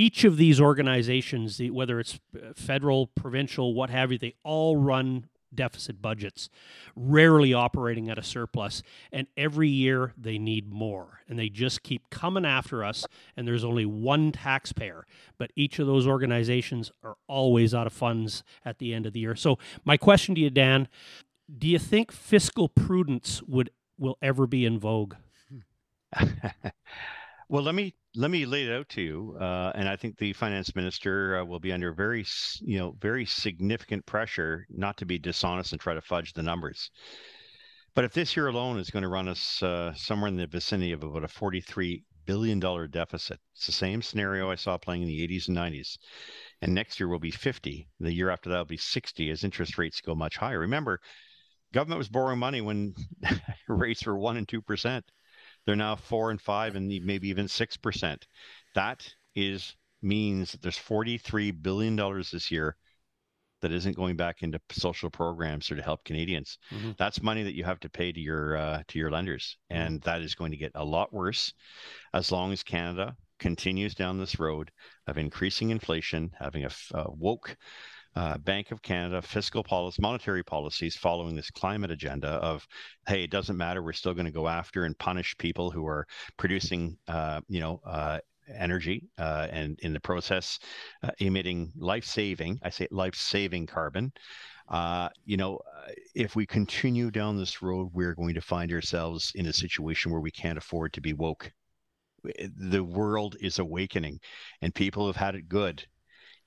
Each of these organizations, whether it's uh, federal, provincial, what have you, they all run deficit budgets, rarely operating at a surplus. And every year they need more. And they just keep coming after us. And there's only one taxpayer. But each of those organizations are always out of funds at the end of the year. So, my question to you, Dan do you think fiscal prudence would will ever be in vogue? well, let me let me lay it out to you, uh, and I think the finance minister uh, will be under very, you know, very significant pressure not to be dishonest and try to fudge the numbers. But if this year alone is going to run us uh, somewhere in the vicinity of about a forty-three billion dollar deficit, it's the same scenario I saw playing in the '80s and '90s, and next year will be 50. The year after that will be 60 as interest rates go much higher. Remember, government was borrowing money when rates were one and two percent they're now four and five and maybe even six percent. That is means that there's 43 billion dollars this year that isn't going back into social programs or to help Canadians. Mm-hmm. That's money that you have to pay to your uh, to your lenders, mm-hmm. and that is going to get a lot worse as long as Canada continues down this road of increasing inflation, having a, a woke uh, Bank of Canada fiscal policy, monetary policies following this climate agenda of, hey, it doesn't matter, we're still going to go after and punish people who are producing, uh, you know, uh, energy uh, and in the process uh, emitting life-saving, I say life-saving carbon. Uh, you know, if we continue down this road, we're going to find ourselves in a situation where we can't afford to be woke. The world is awakening, and people have had it good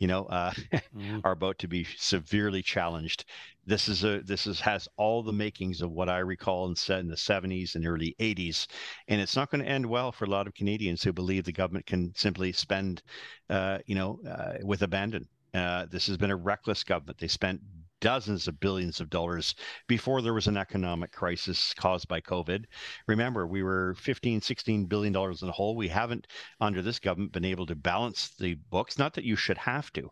you know, uh, mm-hmm. are about to be severely challenged. This is a this is has all the makings of what I recall and said in the 70s and early 80s, and it's not going to end well for a lot of Canadians who believe the government can simply spend, uh, you know, uh, with abandon. Uh, this has been a reckless government. They spent dozens of billions of dollars before there was an economic crisis caused by COVID. Remember, we were 15, 16 billion dollars in the hole. We haven't, under this government, been able to balance the books. Not that you should have to,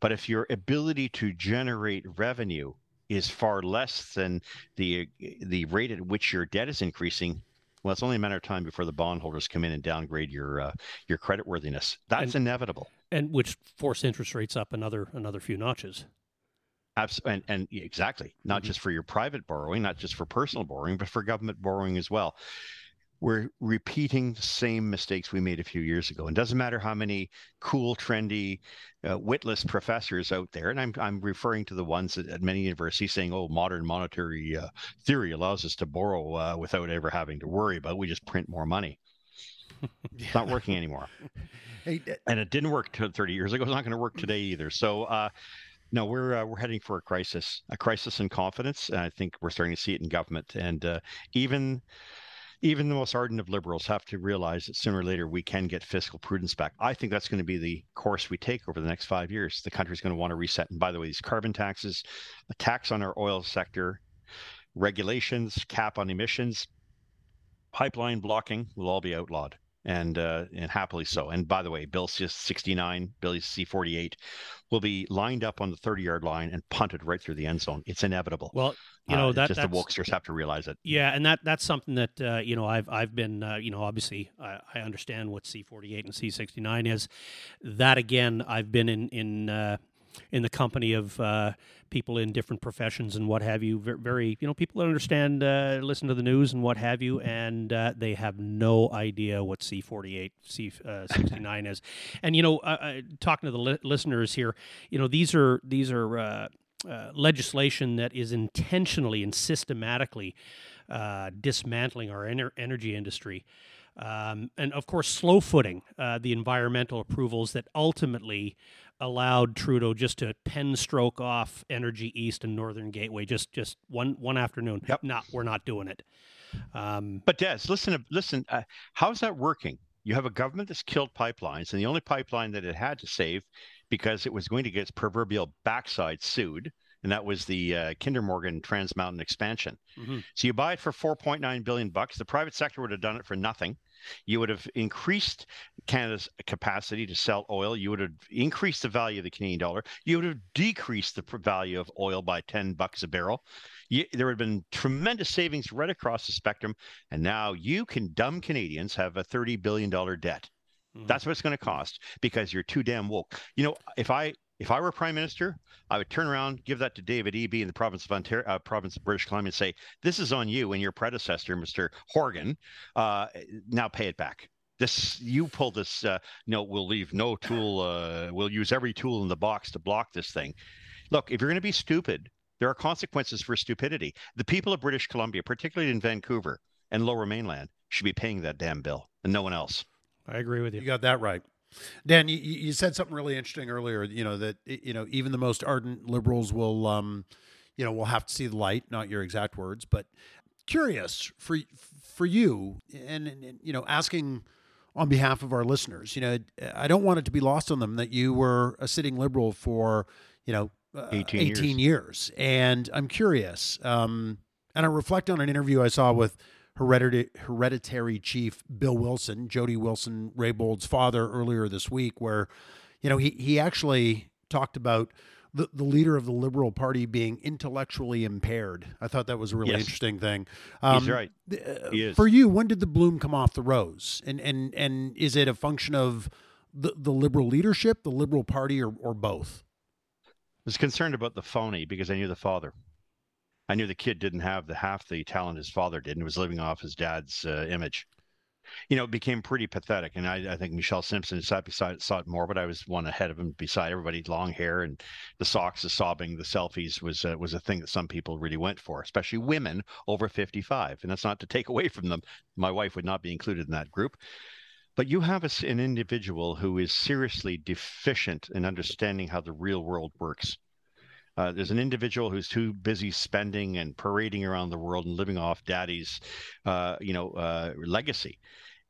but if your ability to generate revenue is far less than the the rate at which your debt is increasing, well, it's only a matter of time before the bondholders come in and downgrade your uh, your credit worthiness. That's and, inevitable, and which force interest rates up another another few notches. Absolutely, and, and exactly, not mm-hmm. just for your private borrowing, not just for personal borrowing, but for government borrowing as well we're repeating the same mistakes we made a few years ago. And doesn't matter how many cool, trendy, uh, witless professors out there, and I'm I'm referring to the ones at, at many universities saying, "Oh, modern monetary uh, theory allows us to borrow uh, without ever having to worry about. We just print more money." it's not working anymore. And it didn't work 30 years ago. It's not going to work today either. So. Uh, no, we're uh, we're heading for a crisis, a crisis in confidence. I think we're starting to see it in government, and uh, even even the most ardent of liberals have to realize that sooner or later we can get fiscal prudence back. I think that's going to be the course we take over the next five years. The country's going to want to reset. And by the way, these carbon taxes, a tax on our oil sector, regulations, cap on emissions, pipeline blocking will all be outlawed and uh, and happily so. And by the way, Bill C69, Billy C48 will be lined up on the 30 yard line and punted right through the end zone. It's inevitable. Well, you know uh, that just the wokesters have to realize it. Yeah, and that that's something that uh, you know I've I've been uh, you know obviously I, I, understand what C48 and C69 is. That again, I've been in in uh, in the company of uh, people in different professions and what have you. Very, you know, people that understand, uh, listen to the news and what have you, and uh, they have no idea what C48, C69 uh, is. And you know, uh, uh, talking to the li- listeners here, you know, these are these are uh, legislation that is intentionally and systematically dismantling our ener- energy industry. Um, and of course, slow footing uh, the environmental approvals that ultimately allowed Trudeau just to pen stroke off Energy East and Northern Gateway just just one one afternoon. Yep. Not we're not doing it. Um, but Des, listen, listen. Uh, how's that working? You have a government that's killed pipelines, and the only pipeline that it had to save because it was going to get its proverbial backside sued, and that was the uh, Kinder Morgan Trans Mountain expansion. Mm-hmm. So you buy it for 4.9 billion bucks. The private sector would have done it for nothing. You would have increased Canada's capacity to sell oil. You would have increased the value of the Canadian dollar. You would have decreased the value of oil by 10 bucks a barrel. You, there would have been tremendous savings right across the spectrum. And now you can, dumb Canadians, have a $30 billion debt. Mm-hmm. That's what it's going to cost because you're too damn woke. You know, if I if I were prime minister, I would turn around, give that to David Eby in the province of Ontario, uh, province of British Columbia, and say, "This is on you and your predecessor, Mr. Horgan. Uh, now pay it back." This you pull this. Uh, no, we'll leave no tool. Uh, we'll use every tool in the box to block this thing. Look, if you're going to be stupid, there are consequences for stupidity. The people of British Columbia, particularly in Vancouver and Lower Mainland, should be paying that damn bill, and no one else. I agree with you. You got that right. Dan, you, you said something really interesting earlier. You know that you know even the most ardent liberals will, um, you know, will have to see the light. Not your exact words, but curious for for you, and, and you know, asking on behalf of our listeners. You know, I don't want it to be lost on them that you were a sitting liberal for you know uh, 18, 18 years. years. and I'm curious. Um, and I reflect on an interview I saw with hereditary, hereditary chief Bill Wilson, Jody Wilson Raybould's father, earlier this week, where, you know, he, he actually talked about the, the leader of the Liberal Party being intellectually impaired. I thought that was a really yes. interesting thing. Um, He's right. Uh, he is. For you, when did the bloom come off the rose? And and and is it a function of the, the Liberal leadership, the Liberal Party, or, or both? I was concerned about the phony because I knew the father. I knew the kid didn't have the half the talent his father did and was living off his dad's uh, image. You know, it became pretty pathetic. And I, I think Michelle Simpson sat beside saw it more, but I was one ahead of him beside everybody, long hair and the socks, the sobbing, the selfies was uh, was a thing that some people really went for, especially women over 55. And that's not to take away from them. My wife would not be included in that group. But you have an individual who is seriously deficient in understanding how the real world works uh, there's an individual who's too busy spending and parading around the world and living off daddy's, uh, you know, uh, legacy.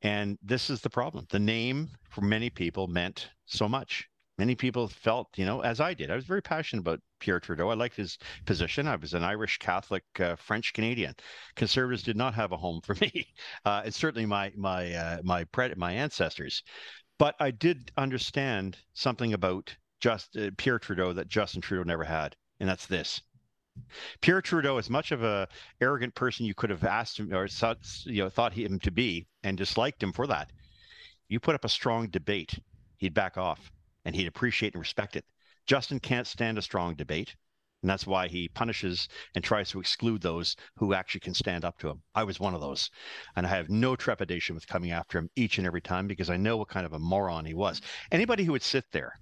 And this is the problem. The name for many people meant so much. Many people felt, you know, as I did. I was very passionate about Pierre Trudeau. I liked his position. I was an Irish Catholic, uh, French Canadian. Conservatives did not have a home for me, uh, and certainly my my uh, my my ancestors. But I did understand something about just uh, Pierre Trudeau that Justin Trudeau never had, and that's this: Pierre Trudeau, as much of a arrogant person you could have asked him or you know thought him to be, and disliked him for that, you put up a strong debate, he'd back off and he'd appreciate and respect it. Justin can't stand a strong debate. And that's why he punishes and tries to exclude those who actually can stand up to him. I was one of those. And I have no trepidation with coming after him each and every time because I know what kind of a moron he was. Anybody who would sit there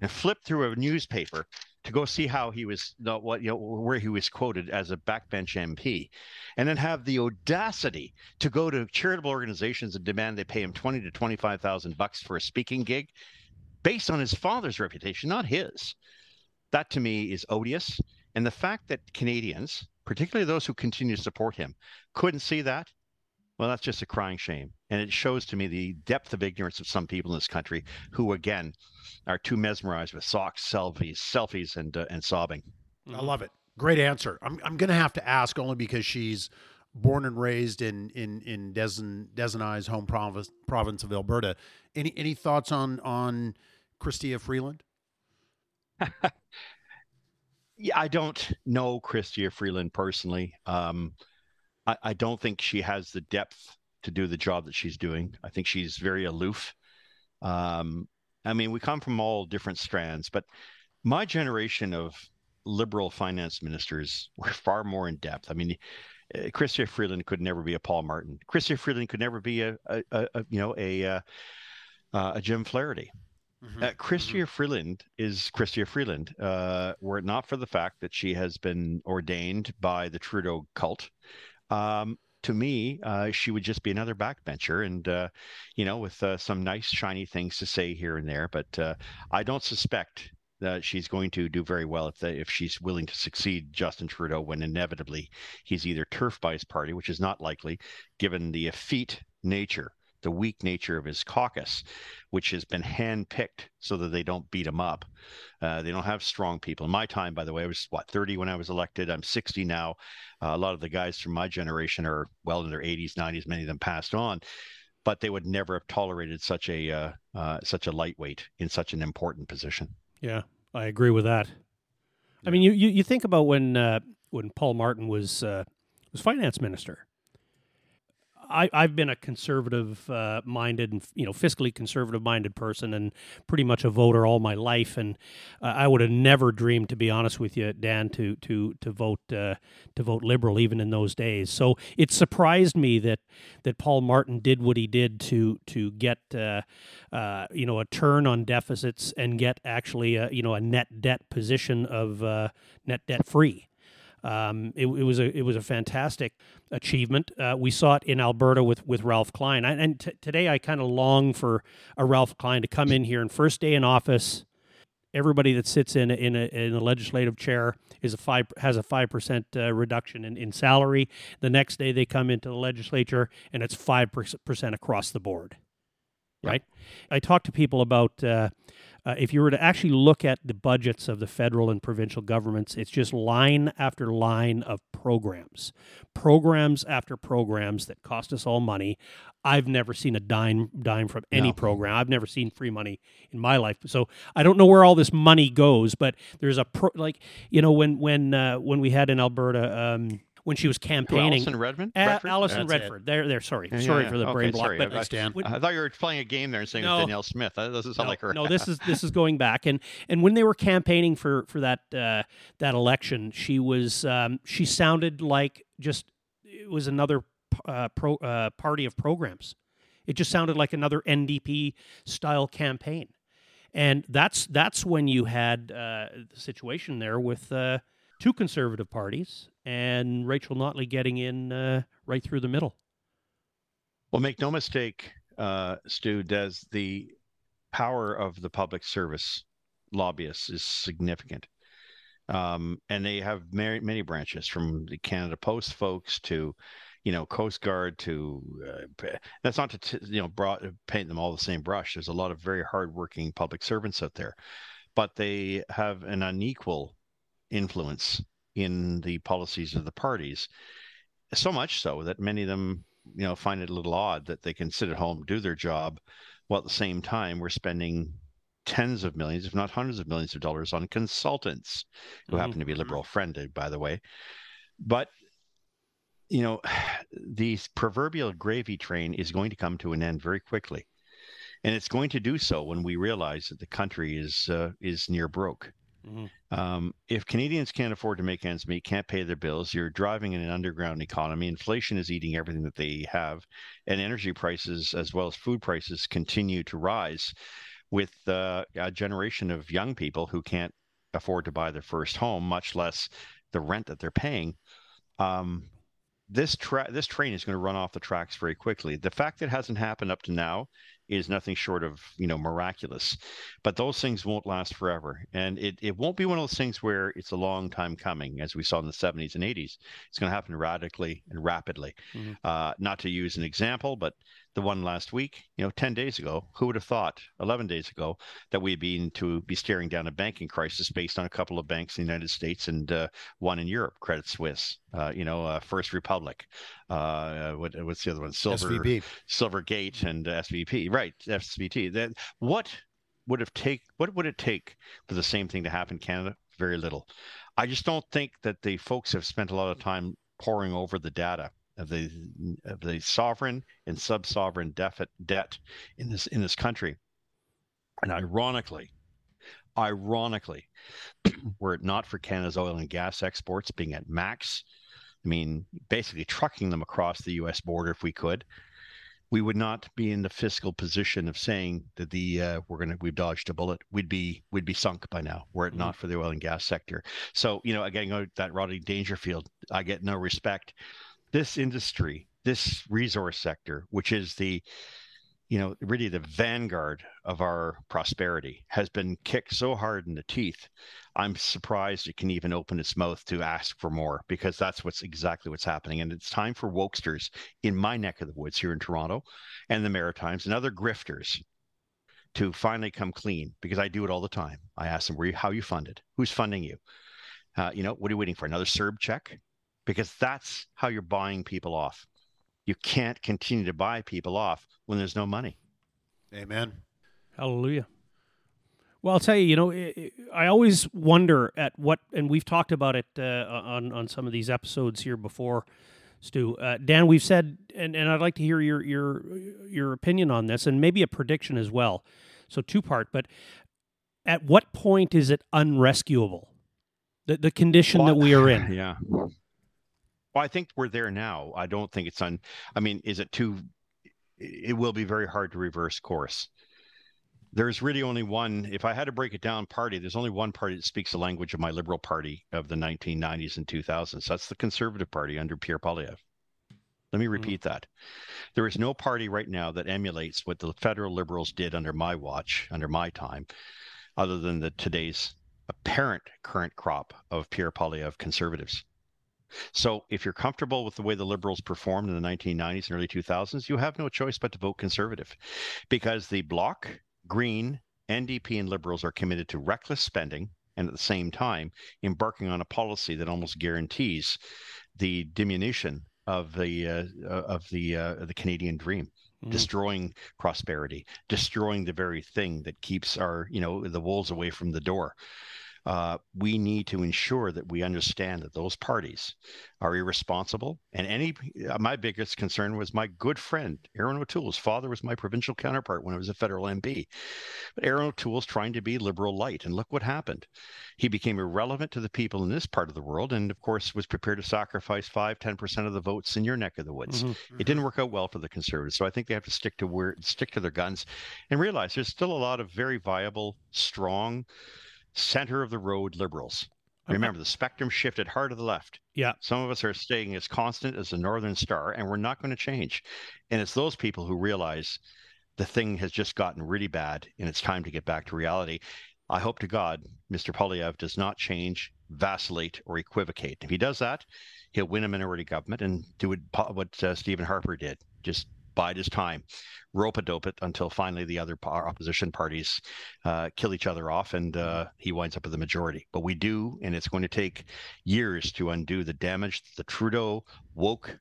and flip through a newspaper to go see how he was what you know where he was quoted as a backbench MP and then have the audacity to go to charitable organizations and demand they pay him 20 to 25,000 bucks for a speaking gig based on his father's reputation, not his. That to me is odious. And the fact that Canadians, particularly those who continue to support him, couldn't see that, well, that's just a crying shame. And it shows to me the depth of ignorance of some people in this country who, again, are too mesmerized with socks, selfies, selfies, and uh, and sobbing. I love it. Great answer. I'm I'm going to have to ask only because she's born and raised in in in Des Des I's home province province of Alberta. Any any thoughts on on Chrystia Freeland? yeah, I don't know Chrystia Freeland personally. Um, I, I, don't think she has the depth to do the job that she's doing. I think she's very aloof. Um, I mean, we come from all different strands, but my generation of liberal finance ministers were far more in depth. I mean, uh, Chrystia Freeland could never be a Paul Martin. Chrystia Freeland could never be a, a, a, a you know a, a, uh, a Jim Flaherty. Mm-hmm. Uh, Chrystia mm-hmm. Freeland is Chrystia Freeland. Uh, were it not for the fact that she has been ordained by the Trudeau cult, um, to me, uh, she would just be another backbencher, and uh, you know, with uh, some nice shiny things to say here and there. But uh, I don't suspect that she's going to do very well if the, if she's willing to succeed Justin Trudeau when inevitably he's either turfed by his party, which is not likely, given the effete nature the weak nature of his caucus, which has been handpicked so that they don't beat him up. Uh, they don't have strong people. In my time, by the way, I was what 30 when I was elected. I'm 60 now. Uh, a lot of the guys from my generation are well in their 80s, 90s. Many of them passed on, but they would never have tolerated such a uh, uh such a lightweight in such an important position. Yeah, I agree with that. I mean, you, you, you think about when uh, when Paul Martin was uh, was finance minister I, I've been a conservative uh, minded and you know fiscally conservative minded person and pretty much a voter all my life. And uh, I would have never dreamed to be honest with you Dan to to to vote uh, to vote liberal even in those days. So it surprised me that that Paul Martin did what he did to to get uh, uh, you know a turn on deficits and get actually a, you know a net debt position of uh, net debt free um, it, it, was a it was a fantastic achievement. Uh, we saw it in Alberta with with Ralph Klein, I, and t- today I kind of long for a Ralph Klein to come in here and first day in office. Everybody that sits in a, in a, in a legislative chair is a five has a five percent uh, reduction in, in salary. The next day they come into the legislature and it's five percent across the board. Right. I talk to people about uh, uh, if you were to actually look at the budgets of the federal and provincial governments, it's just line after line of programs, programs after programs that cost us all money. I've never seen a dime dime from any no. program. I've never seen free money in my life. So I don't know where all this money goes, but there's a pro, like you know when when uh, when we had in Alberta. Um, when she was campaigning. Alison Redmond? Redford? Alison That's Redford. It. There, there. Sorry, yeah, sorry yeah, for the okay, brain block. Sorry. But I, I, I, thought you were playing a game there and saying no, Danielle Smith. That doesn't sound no, like her. no, this is this is going back and and when they were campaigning for for that uh, that election, she was um, she sounded like just it was another uh, pro uh, party of programs. It just sounded like another NDP style campaign, and that's that's when you had uh, the situation there with uh, two conservative parties and Rachel Notley getting in uh, right through the middle. Well, make no mistake, uh, Stu, does the power of the public service lobbyists is significant. Um, and they have many, many branches from the Canada Post folks to, you know, Coast Guard to uh, that's not to t- you know paint them all the same brush. There's a lot of very hardworking public servants out there, but they have an unequal influence in the policies of the parties. So much so that many of them, you know, find it a little odd that they can sit at home, do their job, while at the same time we're spending tens of millions, if not hundreds of millions of dollars on consultants who mm-hmm. happen to be liberal friended, by the way. But you know, the proverbial gravy train is going to come to an end very quickly, and it's going to do so when we realize that the country is uh, is near broke. Mm-hmm. Um, if Canadians can't afford to make ends meet, can't pay their bills, you're driving in an underground economy. Inflation is eating everything that they have, and energy prices as well as food prices continue to rise. With uh, a generation of young people who can't afford to buy their first home, much less the rent that they're paying, um, this tra- this train is going to run off the tracks very quickly. The fact that it hasn't happened up to now is nothing short of you know miraculous. But those things won't last forever. And it, it won't be one of those things where it's a long time coming as we saw in the 70s and 80s it's going to happen radically and rapidly. Mm-hmm. uh, not to use an example but the one last week you know 10 days ago who would have thought 11 days ago that we'd be to be staring down a banking crisis based on a couple of banks in the united states and uh, one in europe credit suisse uh, you know uh, first republic uh, what, what's the other one silver SVB. silvergate and svp right, SVT. That what would have take what would it take for the same thing to happen in Canada? Very little. I just don't think that the folks have spent a lot of time poring over the data of the of the sovereign and sub-sovereign debt debt in this in this country. And ironically, ironically, were it not for Canada's oil and gas exports being at max, I mean, basically trucking them across the U.S. border if we could, we would not be in the fiscal position of saying that the uh, we're gonna we've dodged a bullet. We'd be we'd be sunk by now were it mm-hmm. not for the oil and gas sector. So you know, again, that Rodney Dangerfield, I get no respect. This industry, this resource sector, which is the you know, really the vanguard of our prosperity has been kicked so hard in the teeth. I'm surprised it can even open its mouth to ask for more because that's what's exactly what's happening. And it's time for wokesters in my neck of the woods here in Toronto and the Maritimes and other grifters to finally come clean because I do it all the time. I ask them, where you, how you funded? Who's funding you? Uh, you know, what are you waiting for? Another CERB check? Because that's how you're buying people off you can't continue to buy people off when there's no money. Amen. Hallelujah. Well, I'll tell you, you know, I always wonder at what, and we've talked about it uh, on on some of these episodes here before, Stu. Uh, Dan, we've said, and, and I'd like to hear your your your opinion on this, and maybe a prediction as well. So two part, but at what point is it unrescuable? The the condition well, that we are in. Yeah. Well, I think we're there now. I don't think it's on. I mean, is it too? It will be very hard to reverse course. There's really only one. If I had to break it down, party. There's only one party that speaks the language of my Liberal Party of the 1990s and 2000s. That's the Conservative Party under Pierre Poilievre. Let me mm-hmm. repeat mm-hmm. that. There is no party right now that emulates what the federal liberals did under my watch, under my time, other than the today's apparent current crop of Pierre Poilievre conservatives. So if you're comfortable with the way the liberals performed in the 1990s and early 2000s, you have no choice but to vote conservative because the bloc, Green, NDP, and liberals are committed to reckless spending and at the same time embarking on a policy that almost guarantees the diminution of the uh, of the uh, the Canadian dream. Mm. destroying prosperity, destroying the very thing that keeps our, you know, the wolves away from the door uh, we need to ensure that we understand that those parties are irresponsible. And any, uh, my biggest concern was my good friend, Erin O'Toole's father was my provincial counterpart when I was a federal MP. But Erin O'Toole's trying to be liberal light. And look what happened. He became irrelevant to the people in this part of the world. And of course, was prepared to sacrifice five, 10% of the votes in your neck of the woods. Mm-hmm. It mm-hmm. didn't work out well for the conservatives. So I think they have to stick to where, stick to their guns and realize there's still a lot of very viable, strong, center of the road liberals. Remember, the spectrum shifted hard to the left. Yeah. Some of us are staying as constant as the Northern Star, and we're not going to change. And it's those people who realize the thing has just gotten really bad and it's time to get back to reality. I hope to God Mr. Poilievre does not change vacillate, or equivocate. If he does that, he'll win a minority government and do what, what uh, Stephen Harper did. Just bide his time, rope a dope it until finally the other opposition parties uh, kill each other off and uh, he winds up with the majority. But we do, and it's going to take years to undo the damage that the Trudeau woke.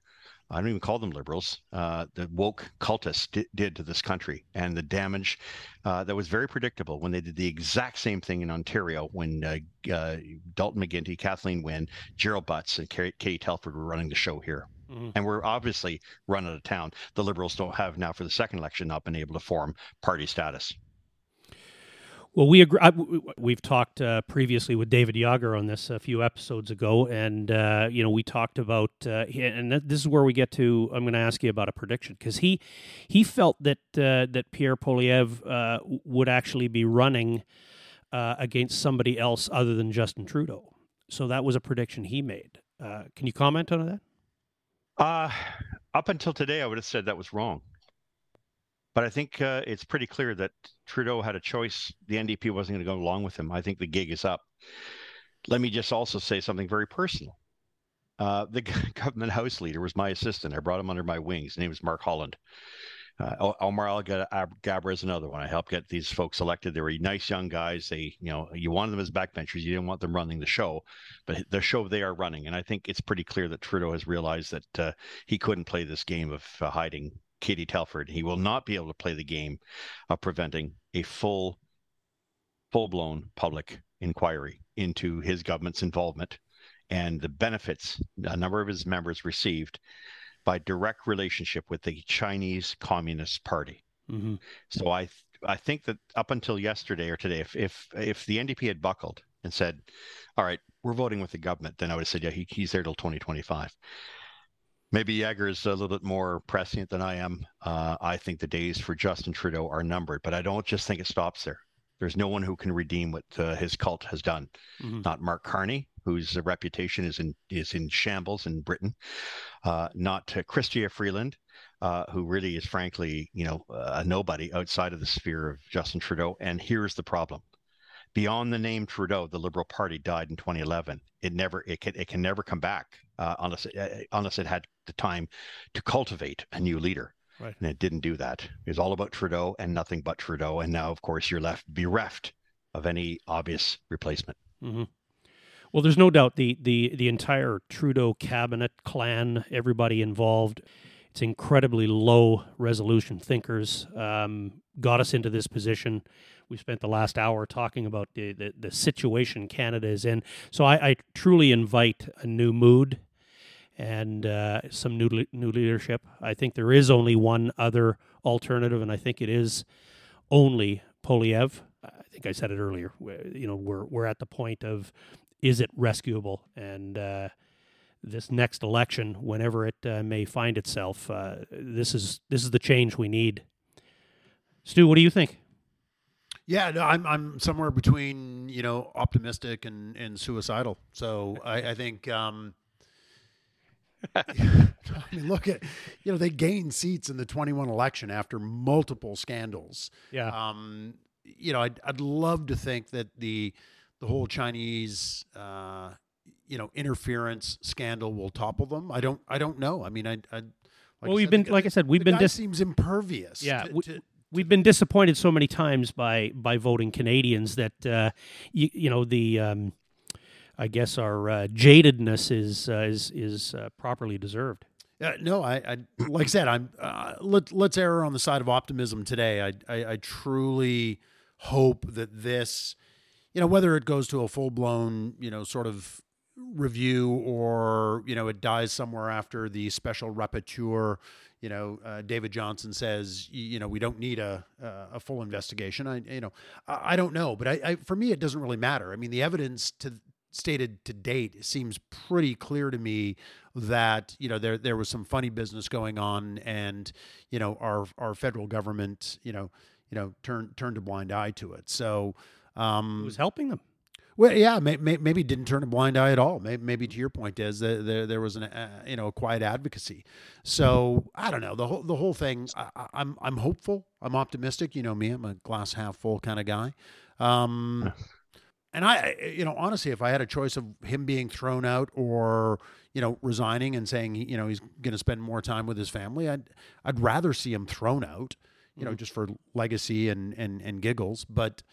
I don't even call them liberals. Uh, the woke cultists did, did, to this country, and the damage uh, that was very predictable when they did the exact same thing in Ontario when uh, uh, Dalton McGuinty, Kathleen Wynne, Gerald Butts, and Katie Telford were running the show here. Mm-hmm. And we're obviously run out of town. The Liberals don't have now for the second election not been able to form party status. Well, we agree. I, we've talked uh, previously with David Yager on this a few episodes ago, and uh, you know we talked about, uh, and this is where we get to. I'm going to ask you about a prediction because he he felt that uh, that Pierre Poilievre uh, would actually be running uh, against somebody else other than Justin Trudeau. So that was a prediction he made. can you comment on that? Uh, up until today, I would have said that was wrong. But I think uh, it's pretty clear that Trudeau had a choice. The NDP wasn't going to go along with him. I think the gig is up. Let me just also say something very personal. Uh, the government house leader was my assistant. I brought him under my wings. His name is Mark Holland. Uh, Omar Alghabra is another one. I helped get these folks elected. They were nice young guys. They, you know, you wanted them as backbenchers. You didn't want them running the show, but the show they are running. And I think it's pretty clear that Trudeau has realized that uh, he couldn't play this game of uh, hiding Katie Telford. He will not be able to play the game of preventing a full, full blown public inquiry into his government's involvement and the benefits a number of his members received by direct relationship with the Chinese Communist Party. Mm-hmm. So I I think that up until yesterday or today, if if if the NDP had buckled and said, "All right, we're voting with the government," then I would have said, "Yeah, he, he's there till 2025." Maybe Yager is a little bit more prescient than I am. Uh, I think the days for Justin Trudeau are numbered, but I don't just think it stops there. There's no one who can redeem what uh, his cult has done. Mm-hmm. Not Mark Carney, whose reputation is in is in shambles in Britain. Uh, not Chrystia Freeland, uh, who really is frankly, you know, a nobody outside of the sphere of Justin Trudeau. And here's the problem: beyond the name Trudeau, the Liberal Party died in 2011. It never, it can, it can never come back uh, unless, it, uh, unless it had the time to cultivate a new leader. Right. And it didn't do that. It was all about Trudeau and nothing but Trudeau. And now, of course, you're left bereft of any obvious replacement. Mm-hmm. Well, there's no doubt the the the entire Trudeau cabinet clan, everybody involved, it's incredibly low resolution thinkers. Um, got us into this position. We spent the last hour talking about the, the, the situation Canada is in. So I, I, truly invite a new mood and uh, some new new leadership. I think there is only one other alternative, and I think it is only Poilievre. I think I said it earlier. You know, we're we're at the point of is it rescuable? And uh, this next election, whenever it uh, may find itself, uh, this is this is the change we need. Stu, what do you think? Yeah, no, I'm I'm somewhere between you know optimistic and, and suicidal. So I, I think um, I mean, look at you know they gained seats in the 21 election after multiple scandals. Yeah. Um, you know, I'd I'd love to think that the the whole Chinese, uh, you know, interference scandal will topple them. I don't. I don't know. I mean, I. I like well, we've been, like I said, we've been. Dis- seems impervious. Yeah. To, to, we've been disappointed so many times by by voting Canadians that uh, you, you know the um, I guess our uh, jadedness is uh, is is uh, properly deserved. Uh, no, I, I like I said, I'm uh, let let's err on the side of optimism today. I, I, I truly hope that this you know, whether it goes to a full blown, you know, sort of review or, you know, it dies somewhere after the special rapporteur, you know, uh, David Johnston says, you know, we don't need a, a full investigation. I, you know, I, I don't know, but I, I, for me, it doesn't really matter. I mean, the evidence to stated to date seems pretty clear to me that you know there there was some funny business going on and you know our our federal government you know you know turned turned a blind eye to it so um, Who's helping them? Well, yeah, may, may, maybe didn't turn a blind eye at all. Maybe, maybe to your point is that there, there was an uh, you know a quiet advocacy. So I don't know the whole the whole thing. I, am I'm, I'm hopeful. I'm optimistic. You know me. I'm a glass half full kind of guy. Um, And I, you know, honestly, if I had a choice of him being thrown out or you know resigning and saying you know he's going to spend more time with his family, I'd I'd rather see him thrown out, you know, just for legacy and and and giggles. But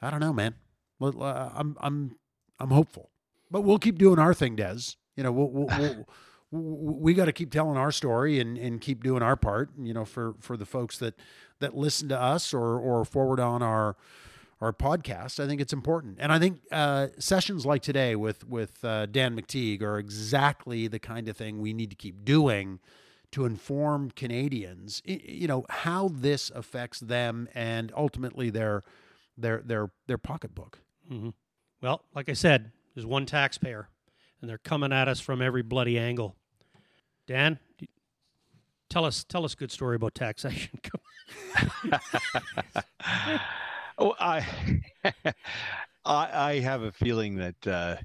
I don't know, man. Well, uh, I'm I'm I'm hopeful, but we'll keep doing our thing, Des. You know, we'll, we'll, we'll we got to keep telling our story and, and keep doing our part you know for for the folks that that listen to us or or forward on our our podcast i think it's important and i think uh, sessions like today with with uh, dan mcteague are exactly the kind of thing we need to keep doing to inform canadians you know how this affects them and ultimately their their their their pocketbook mm-hmm. well like i said there's one taxpayer and they're coming at us from every bloody angle. Dan, tell us tell us a good story about taxation. oh, I, I, I have a feeling that uh,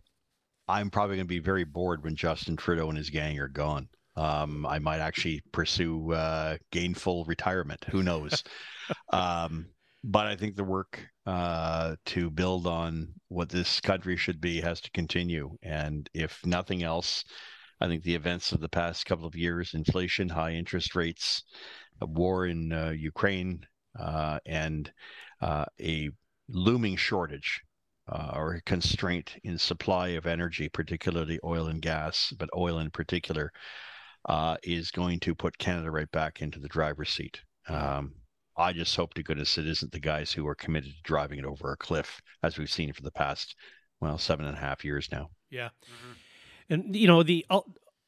I'm probably going to be very bored when Justin Trudeau and his gang are gone. Um, I might actually pursue uh, gainful retirement. Who knows? um, but I think the work uh, to build on what this country should be has to continue. And if nothing else, I think the events of the past couple of years inflation, high interest rates, a war in uh, Ukraine, uh, and uh, a looming shortage uh, or a constraint in supply of energy, particularly oil and gas, but oil in particular, uh, is going to put Canada right back into the driver's seat. Um, I just hope to goodness it isn't the guys who are committed to driving it over a cliff, as we've seen for the past, well, seven and a half years now. Yeah. Mm-hmm. And, you know, the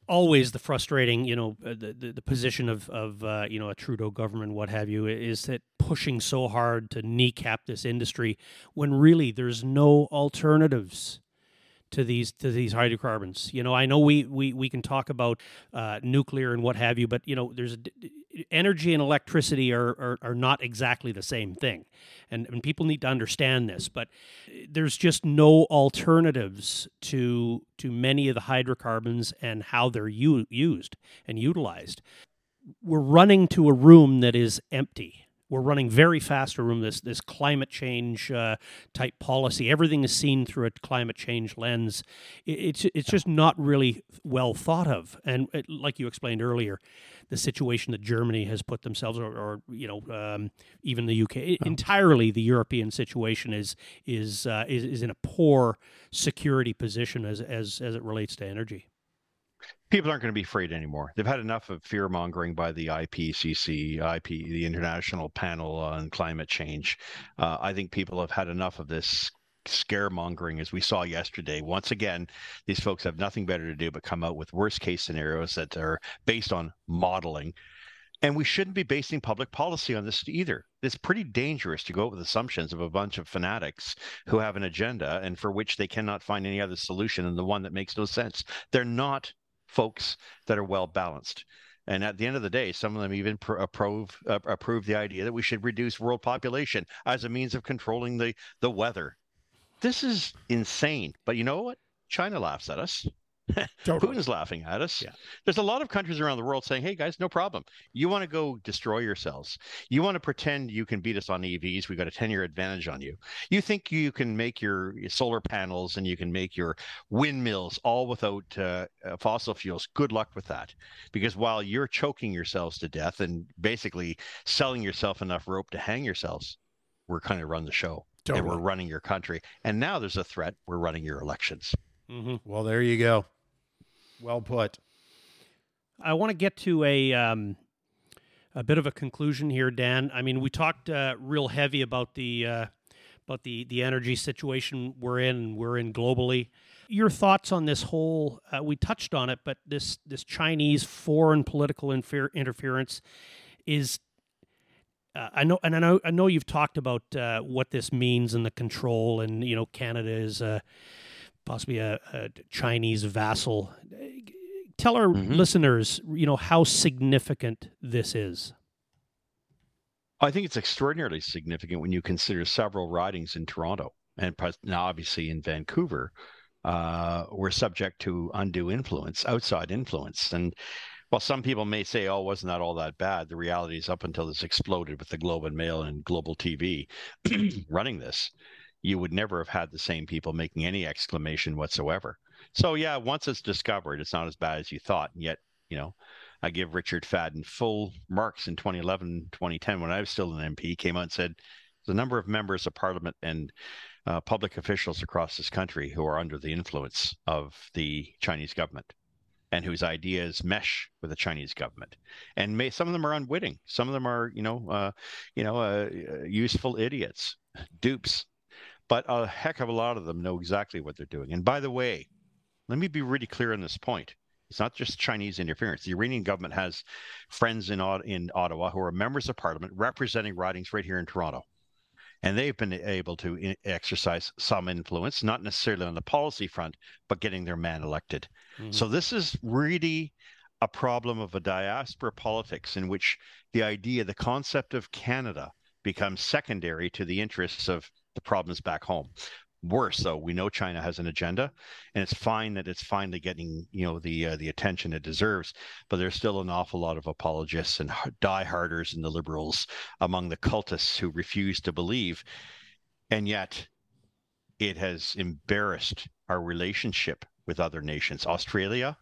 always the frustrating, you know, uh, the, the, the position of, of uh, you know, a Trudeau government, what have you, is that pushing so hard to kneecap this industry when really there's no alternatives to these to these hydrocarbons. You know, I know we we, we can talk about uh, nuclear and what have you, but you know, there's a, energy and electricity are, are, are not exactly the same thing, and and people need to understand this. But there's just no alternatives to to many of the hydrocarbons and how they're u- used and utilized. We're running to a room that is empty we're running very fast to room this this climate change uh, type policy. Everything is seen through a climate change lens. it's it's just not really well thought of. And it, like you explained earlier, the situation that Germany has put themselves, or, or you know, um, even the UK, oh. entirely the European situation is is, uh, is is in a poor security position as as as it relates to energy people aren't going to be afraid anymore. They've had enough of fear mongering by the IPCC, IP, the International Panel on Climate Change. Uh, I think people have had enough of this scaremongering as we saw yesterday. Once again, these folks have nothing better to do but come out with worst case scenarios that are based on modeling. And we shouldn't be basing public policy on this either. It's pretty dangerous to go with assumptions of a bunch of fanatics who have an agenda and for which they cannot find any other solution than the one that makes no sense. They're not folks that are well balanced. And at the end of the day, some of them even pr- approve uh, approve the idea that we should reduce world population as a means of controlling the the weather. This is insane. But you know what? China laughs at us. totally. Putin's laughing at us. Yeah. There's a lot of countries around the world saying, "Hey guys, no problem. You want to go destroy yourselves. You want to pretend you can beat us on EVs. We've got a 10-year advantage on you. You think you can make your solar panels and you can make your windmills all without uh, uh, fossil fuels. Good luck with that. Because while you're choking yourselves to death and basically selling yourself enough rope to hang yourselves, we're kind of run the show. Totally. And we're running your country. And now there's a threat. We're running your elections. Mm-hmm. Well, there you go. Well put. I want to get to a um, a bit of a conclusion here, Dan. I mean, we talked uh, real heavy about the uh, about the the energy situation we're in. We're in globally. Your thoughts on this whole? Uh, we touched on it, but this this Chinese foreign political infer- interference is. Uh, I know, and I know, I know you've talked about uh, what this means and the control, and you know, Canada is uh, possibly a, a Chinese vassal. Tell our mm-hmm. listeners, you know, how significant this is. I think it's extraordinarily significant when you consider several ridings in Toronto and now obviously in Vancouver uh, were subject to undue influence, outside influence. And while some people may say, "Oh, wasn't that all that bad?" The reality is, up until this exploded with the Globe and Mail and global TV running this, you would never have had the same people making any exclamation whatsoever. So yeah, once it's discovered, it's not as bad as you thought. And yet, you know, I give Richard Fadden full marks in 2011, 2010 when I was still an MP. Came out and said the number of members of Parliament and uh, public officials across this country who are under the influence of the Chinese government and whose ideas mesh with the Chinese government. And may, some of them are unwitting. Some of them are, you know, uh, you know, uh, useful idiots, dupes. But a heck of a lot of them know exactly what they're doing. And by the way, let me be really clear on this point. It's not just Chinese interference. The Iranian government has friends in, in Ottawa who are members of parliament representing ridings right here in Toronto. And they've been able to exercise some influence, not necessarily on the policy front, but getting their man elected. Mm-hmm. So this is really a problem of a diaspora politics in which the idea, the concept of Canada becomes secondary to the interests of the problems back home. Worse though we know china has an agenda and it's fine that it's finally getting you know the uh, the attention it deserves but there's still an awful lot of apologists and dieharders and the liberals among the cultists who refuse to believe and yet it has embarrassed our relationship with other nations. Australia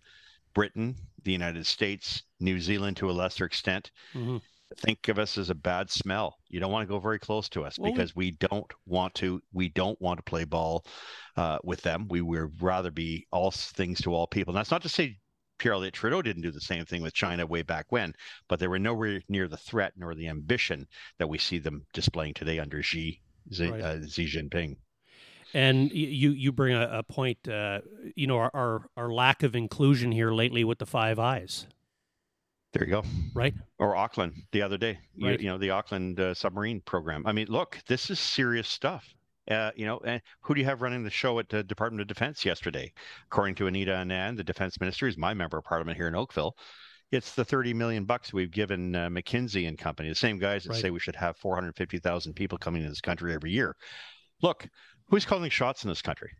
britain the united states new zealand to a lesser extent. Mm-hmm think of us as a bad smell. You don't want to go very close to us well, because we, don't want to. We don't want to play ball uh, with them. We would rather be all things to all people. And that's not to say Pierre Elliott Trudeau didn't do the same thing with China way back when, but they were nowhere near the threat nor the ambition that we see them displaying today under Xi Xi, right. uh, Xi Jinping. And you you bring a, a point, uh, you know, our, our, our lack of inclusion here lately with the Five Eyes. There you go. Right. Or AUKUS the other day. Right. You, you know, the AUKUS uh, submarine program. I mean, look, this is serious stuff. Uh, you know, and who do you have running the show at the Department of Defense yesterday? According to Anita Anand, the defense minister, is my member of parliament here in Oakville. It's the 30 million bucks we've given uh, McKinsey and company, the same guys that right. say we should have 450,000 people coming to this country every year. Look, who's calling shots in this country?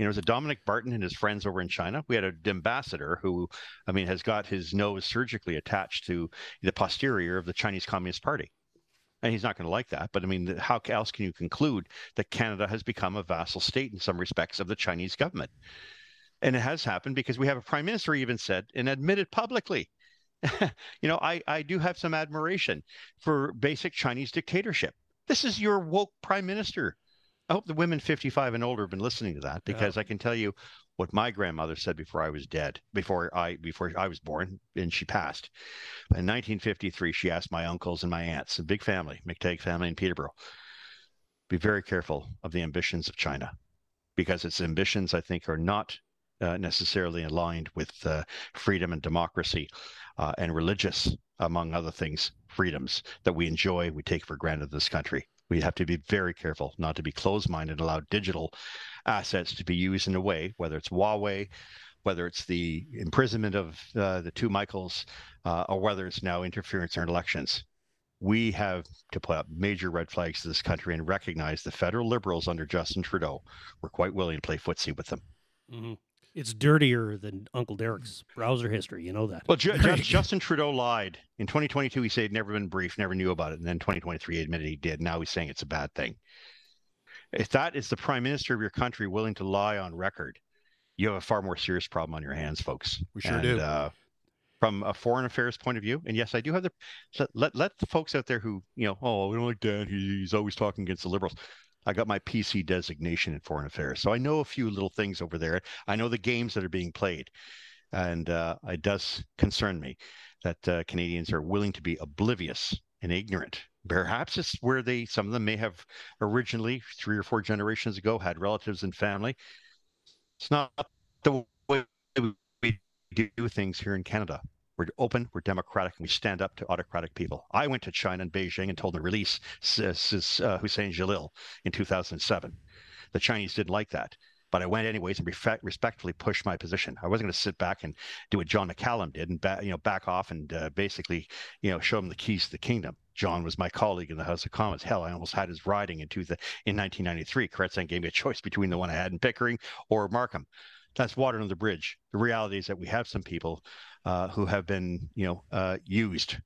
You know, there's a Dominic Barton and his friends over in China. We had an ambassador who, I mean, has got his nose surgically attached to the posterior of the Chinese Communist Party. And he's not going to like that. But I mean, how else can you conclude that Canada has become a vassal state in some respects of the Chinese government? And it has happened because we have a prime minister even said and admitted publicly you know, I, I do have some admiration for basic Chinese dictatorship. This is your woke prime minister. I hope the women 55 and older have been listening to that because yeah. I can tell you what my grandmother said before I was dead, before I before I was born, and she passed. In 1953, she asked my uncles and my aunts, a big family, McTeague family in Peterborough, be very careful of the ambitions of China, because its ambitions, I think, are not uh, necessarily aligned with uh, freedom and democracy uh, and religious, among other things, freedoms that we enjoy, we take for granted in this country we have to be very careful not to be closed-minded and allow digital assets to be used in a way, whether it's Huawei, whether it's the imprisonment of uh, the two Michaels, uh, or whether it's now interference in elections. We have to put up major red flags to this country and recognize the federal liberals under Justin Trudeau were quite willing to play footsie with them. Mm-hmm it's dirtier than Uncle Derek's browser history. You know that. Well, Ju- Ju- Justin Trudeau lied in 2022. He said he'd never been briefed, never knew about it, and then 2023 he admitted he did. Now he's saying it's a bad thing. If that is the prime minister of your country willing to lie on record, you have a far more serious problem on your hands, folks. We sure and, do. Uh, from a foreign affairs point of view, and yes, I do have the let let the folks out there who you know, oh, we don't like Dan. He's always talking against the liberals. I got my PC designation in foreign affairs, so I know a few little things over there. I know the games that are being played, and uh, it does concern me that uh, Canadians are willing to be oblivious and ignorant. Perhaps it's where they some of them may have originally three or four generations ago had relatives and family. It's not the way we do things here in Canada. We're open, we're democratic, and we stand up to autocratic people. I went to China and Beijing and told them to release uh, Huseyin Celil in 2007. The Chinese didn't like that but I went anyways and respectfully pushed my position. I wasn't going to sit back and do what John McCallum did and ba- you know back off and uh, basically you know show him the keys to the kingdom. John was my colleague in the House of Commons. Hell, I almost had his riding in, two th- in 1993. Chrétien gave me a choice between the one I had in Pickering or Markham. That's water under the bridge. The reality is that we have some people uh, who have been, you know, uh, used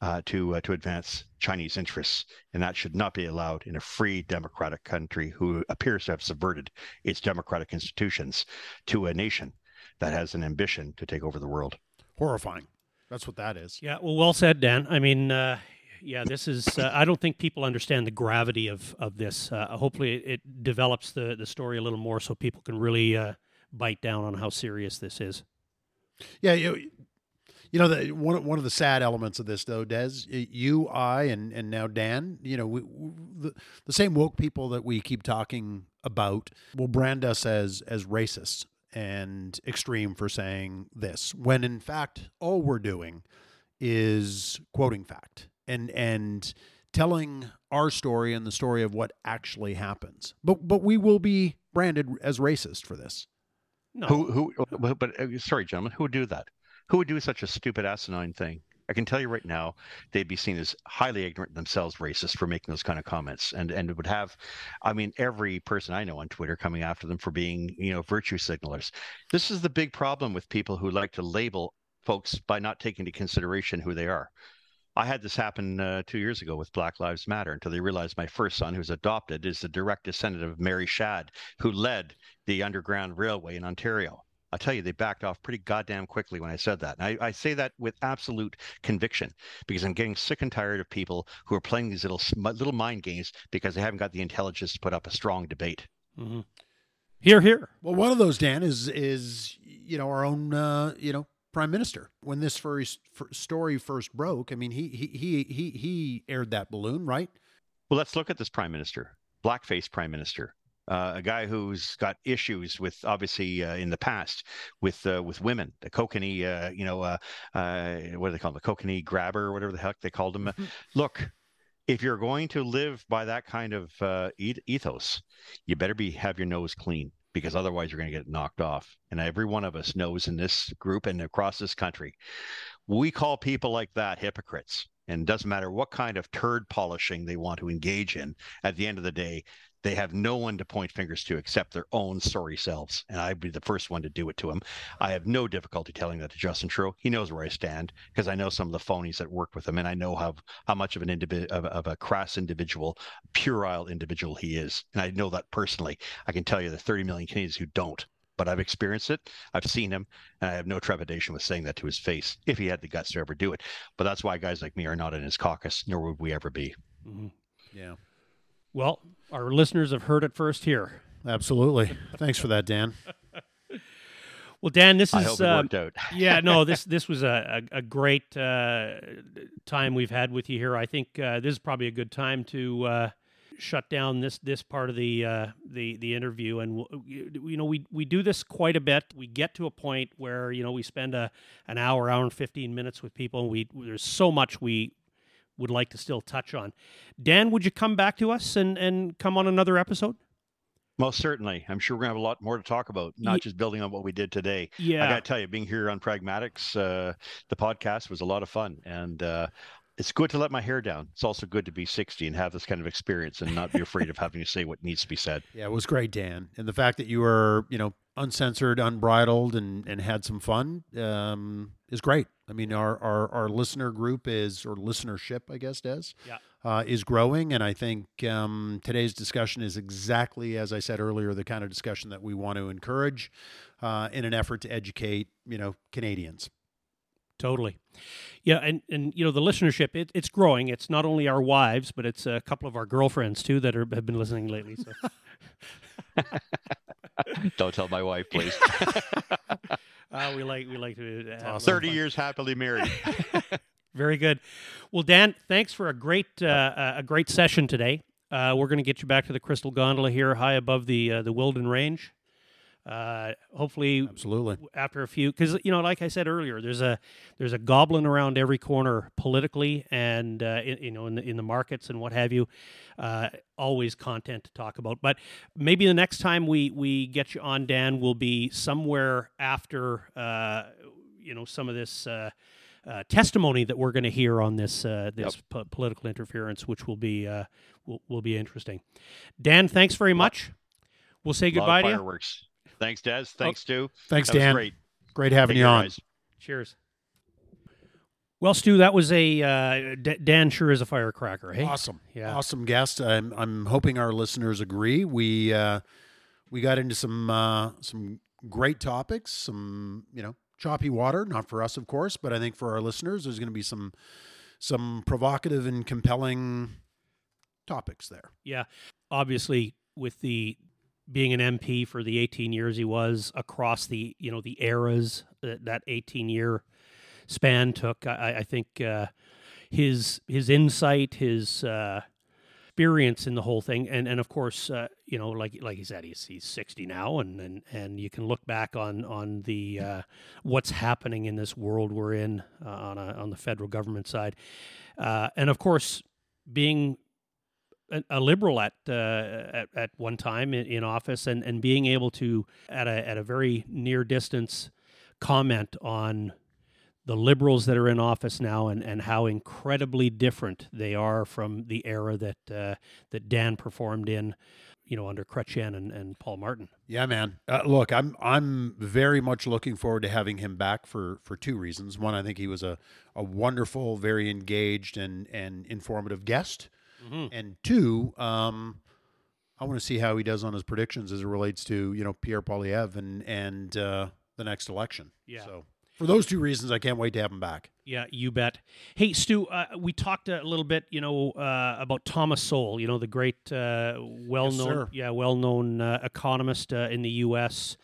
uh, to uh, to advance Chinese interests, and that should not be allowed in a free democratic country who appears to have subverted its democratic institutions to a nation that has an ambition to take over the world. Horrifying. That's what that is. Yeah, well, well said, Dan. I mean, uh, yeah, this is. Uh, I don't think people understand the gravity of of this. Uh, hopefully, it, it develops the the story a little more so people can really uh, bite down on how serious this is. Yeah, you, you know, the, one one of the sad elements of this, though, Des, you, I, and and now Dan, you know, we, the the same woke people that we keep talking about will brand us as as racists and extreme for saying this, when in fact all we're doing is quoting fact and and telling our story and the story of what actually happens. But but we will be branded as racist for this. No, Who who? But uh, sorry, gentlemen, who would do that? Who would do such a stupid asinine thing? I can tell you right now, they'd be seen as highly ignorant themselves, racist for making those kind of comments, and and it would have, I mean, every person I know on Twitter coming after them for being, you know, virtue signalers. This is the big problem with people who like to label folks by not taking into consideration who they are. I had this happen uh, two years ago with Black Lives Matter until they realized my first son, who's adopted, is the direct descendant of Mary Shadd, who led the Underground Railway in Ontario. I'll tell you, they backed off pretty goddamn quickly when I said that. And I, I, say that with absolute conviction because I'm getting sick and tired of people who are playing these little little mind games because they haven't got the intelligence to put up a strong debate. Mm-hmm. Here, here. Well, one of those, Dan, is is you know our own uh, you know prime minister when this first story first broke. I mean, he he he he he aired that balloon, right? Well, let's look at this prime minister, blackface prime minister uh, a guy who's got issues with obviously uh, in the past with uh, with women, the kokanee, uh, you know, uh, uh, what do they call them, the kokanee grabber whatever the heck they called him. Mm-hmm. Look, if you're going to live by that kind of ethos, you better be have your nose clean because otherwise you're going to get knocked off. And every one of us knows in this group and across this country, we call people like that hypocrites. And it doesn't matter what kind of turd polishing they want to engage in. At the end of the day, they have no one to point fingers to except their own sorry selves. And I'd be the first one to do it to him. I have no difficulty telling that to Justin Trudeau. He knows where I stand because I know some of the phonies that work with him, and I know how how much of an individual of, of, a crass individual, puerile individual he is. And I know that personally. I can tell you the 30 million Canadians who don't. But I've experienced it. I've seen him, and I have no trepidation with saying that to his face if he had the guts to ever do it. But that's why guys like me are not in his caucus, nor would we ever be. Mm-hmm. Yeah. Well, our listeners have heard it first here. Absolutely. Thanks for that, Dan. Well, Dan, this is I hope it worked out. yeah, no this this was a a, a great uh, time we've had with you here. I think uh, this is probably a good time to uh, shut down this this part of the uh, the the interview. And you know, we we do this quite a bit. We get to a point where you know we spend a an hour, hour and fifteen minutes with people, and we there's so much we would like to still touch on. Dan, would you come back to us and, and come on another episode? Most certainly. I'm sure we're going to have a lot more to talk about, not just building on what we did today. Yeah. I got to tell you, being here on Pragmatics, uh, the podcast was a lot of fun. And uh, it's good to let my hair down. It's also good to be 60 and have this kind of experience and not be afraid of having to say what needs to be said. Yeah, it was great, Dan. And the fact that you were, you know, uncensored, unbridled, and, and had some fun um, is great. I mean, our, our, our listener group is, or listenership, I guess, Des, yeah. uh, is growing. And I think um, today's discussion is exactly, as I said earlier, the kind of discussion that we want to encourage uh, in an effort to educate, you know, Canadians. Totally. Yeah, and, and you know the listenership it, it's growing. It's not only our wives, but it's a couple of our girlfriends too that are, have been listening lately. So. Don't tell my wife, please. uh, we like we like to have thirty years happily married. Very good. Well, Dan, thanks for a great uh, a great session today. Uh, we're going to get you back to the Crystal Gondola here, high above the uh, the Wilden Range. Uh, hopefully, absolutely. After a few, because you know, like I said earlier, there's a there's a goblin around every corner politically, and uh, in, you know, in the in the markets and what have you. Uh, always content to talk about, but maybe the next time we we get you on, Dan, will be somewhere after uh, you know some of this. Uh, uh, testimony that we're going to hear on this uh, this yep. po- political interference, which will be uh, will, will be interesting. Dan, thanks very much. We'll say goodbye to you. Thanks, Des. Oh, Thanks, Stu. Thanks, Dan. great. Great having Take you on. Guys. Cheers. Well, Stu, that was a uh, D- Dan sure is a firecracker. Hey, Awesome, Yeah. awesome guest. I'm I'm hoping our listeners agree. We uh, we got into some uh, some great topics, some you know choppy water, not for us of course, but I think for our listeners, there's going to be some some provocative and compelling topics there. Yeah, obviously with the being an MP for the 18 years he was across the you know the eras that that 18 year span took. I, I think uh, his his insight, his uh, experience in the whole thing, and and of course uh, you know like like he said he's he's 60 now, and and and you can look back on on the uh, what's happening in this world we're in uh, on a, on the federal government side, uh, and of course being a, liberal at, uh, at at one time in, in office and, and being able to at a at a very near distance comment on the liberals that are in office now and, and how incredibly different they are from the era that uh, that Dan performed in, you know, under Chrétien and, and Paul Martin. Yeah, man. Uh, look, I'm I'm very much looking forward to having him back for for two reasons. One, I think he was a a wonderful, very engaged and and informative guest. And two, um, I want to see how he does on his predictions as it relates to you know Pierre Poilievre and and uh, the next election. Yeah. So for those two reasons, I can't wait to have him back. Yeah, you bet. Hey, Stu, uh, we talked a little bit, you know, uh, about Thomas Sowell, you know, the great, uh, well-known, sir. yeah, well-known uh, economist uh, in the U.S.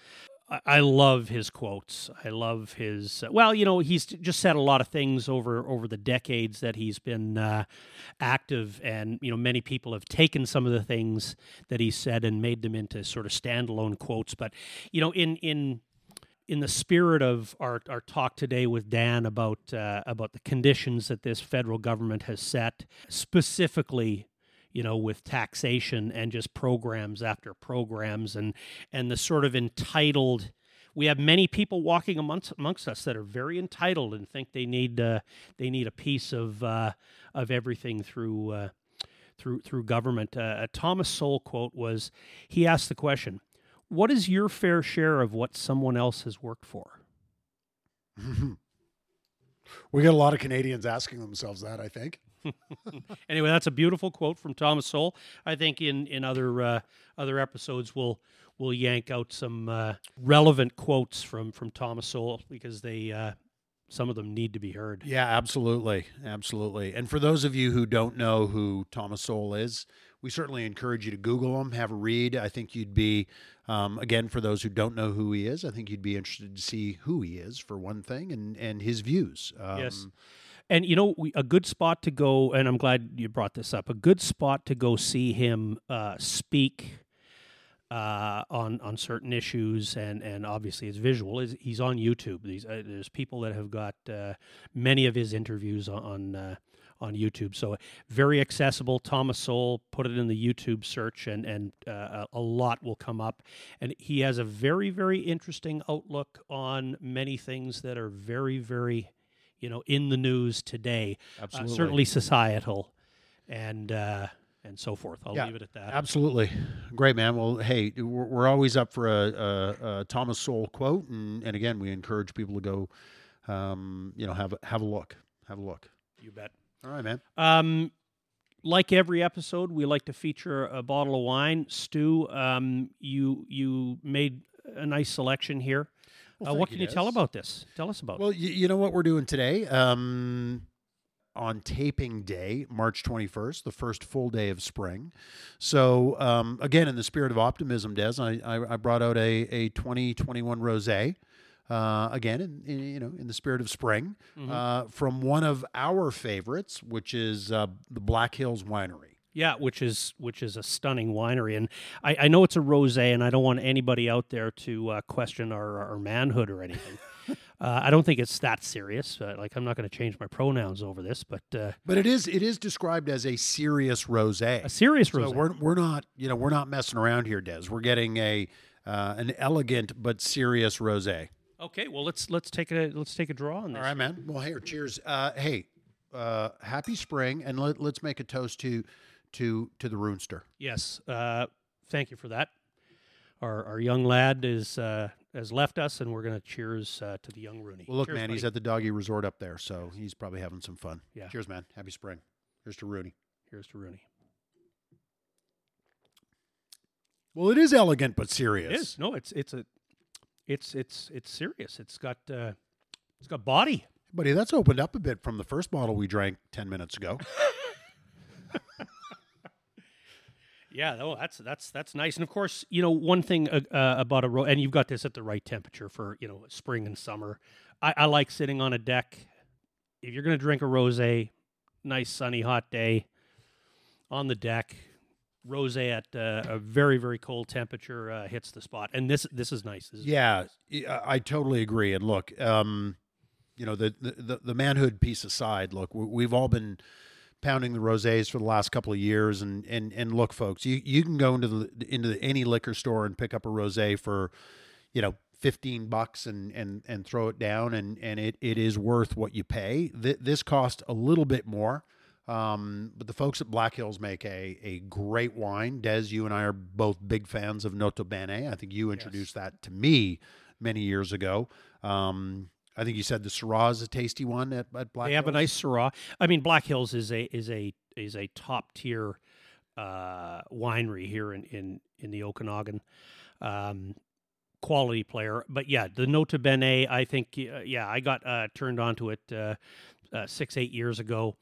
I, love his quotes. I love his. well, you know, he's just said a lot of things over over the decades that he's been uh, active, and you know, many people have taken some of the things that he said and made them into sort of standalone quotes. But you know, in in in the spirit of our, our talk today with Dan about uh, about the conditions that this federal government has set, specifically, you know, with taxation and just programs after programs, and and the sort of entitled. We have many people walking amongst amongst us that are very entitled and think they need uh, they need a piece of uh, of everything through uh, through through government. Uh, a Thomas Sowell quote was he asked the question, "What is your fair share of what someone else has worked for?" We get a lot of Canadians asking themselves that. I think. Anyway, that's a beautiful quote from Thomas Sowell. I think in in other uh, other episodes we'll we'll yank out some uh, relevant quotes from from Thomas Sowell because they uh, some of them need to be heard. Yeah, absolutely, absolutely. And for those of you who don't know who Thomas Sowell is, we certainly encourage you to Google him, have a read. I think you'd be, um, again, for those who don't know who he is, I think you'd be interested to see who he is for one thing, and and his views. Um, Yes. And you know, we, a good spot to go, and I'm glad you brought this up. A good spot to go see him uh, speak uh, on on certain issues, and and obviously his visual is he's on YouTube. These uh, there's people that have got uh, many of his interviews on. on uh, on YouTube, so very accessible. Thomas Sowell put it in the YouTube search, and and uh, a lot will come up. And he has a very very interesting outlook on many things that are very very you know in the news today uh, certainly societal and uh and so forth. I'll Yeah, leave it at that. Absolutely, great man. Well, hey, we're, we're always up for a, a, a Thomas Sowell quote, and, and again, we encourage people to go, um, you know, have a, have a look, have a look. you bet. All right, man. um like every episode we like to feature a bottle of wine. Stu um you you made a nice selection here Well, uh, what thank can you tell about this tell us about it Well, you, you know what we're doing today? Um, on taping day, March 21st, the first full day of spring. So, um, again, in the spirit of optimism, Des, I, I, I brought out a, a 2021 rosé. Uh, again, in, in, you know, in the spirit of spring, Mhm. uh, from one of our favorites, which is uh, the Black Hills Winery. Yeah, which is which is a stunning winery, and I, I know it's a rosé, and I don't want anybody out there to uh, question our, our manhood or anything. uh, I don't think it's that serious. Uh, like I'm not going to change my pronouns over this, but uh, But it is it is described as a serious rosé. a serious So rosé. we're we're not you know we're not messing around here, Des. We're getting a uh, an elegant but serious rosé. okay, well let's let's take a let's take a draw on this. All right, man. Well, here, cheers. Uh, hey, uh, happy spring, and let, let's make a toast to to to the Runester. Yes, uh, thank you for that. Our our young lad is uh, has left us, and we're going to cheers uh, to the young Rooney. Well, look, Cheers, man, he's at the doggy resort up there, so he's probably having some fun. Yeah. Cheers, man. Happy spring. Here's to Rooney. Here's to Rooney. Well, it is elegant but serious. It is no, it's it's a, it's it's it's serious. It's got uh, it's got body. Buddy, that's opened up a bit from the first bottle we drank 10 minutes ago. Yeah, no, that's that's that's nice. And of course, you know one thing uh, uh, about a ro- and you've got this at the right temperature for you know spring and summer. I, I like sitting on a deck. If you're going to drink a rosé, nice sunny hot day on the deck, rosé at uh, a very very cold temperature uh, hits the spot. And this this is nice. This is Yeah, I I totally agree. And look, um, you know, the, the the manhood piece aside, look, we've all been pounding the rosés for the last couple of years, and and and look, folks, you you can go into the into any liquor store and pick up a rosé for, you know. 15 bucks and and and throw it down and and it it is worth what you pay Th- this cost a little bit more um, but the folks at Black Hills make a a great wine. Des, you and I are both big fans of Nota Bene. I think you introduced that to me many years ago. Um, I think you said the Syrah is a tasty one at, at Black they have a Hills. nice Syrah. I mean, Black Hills is a is a is a top tier uh, winery here in in in the Okanagan. Um, quality player, but yeah, the Nota Bene. I think uh, yeah, I got uh, turned onto it uh, uh, six eight years ago.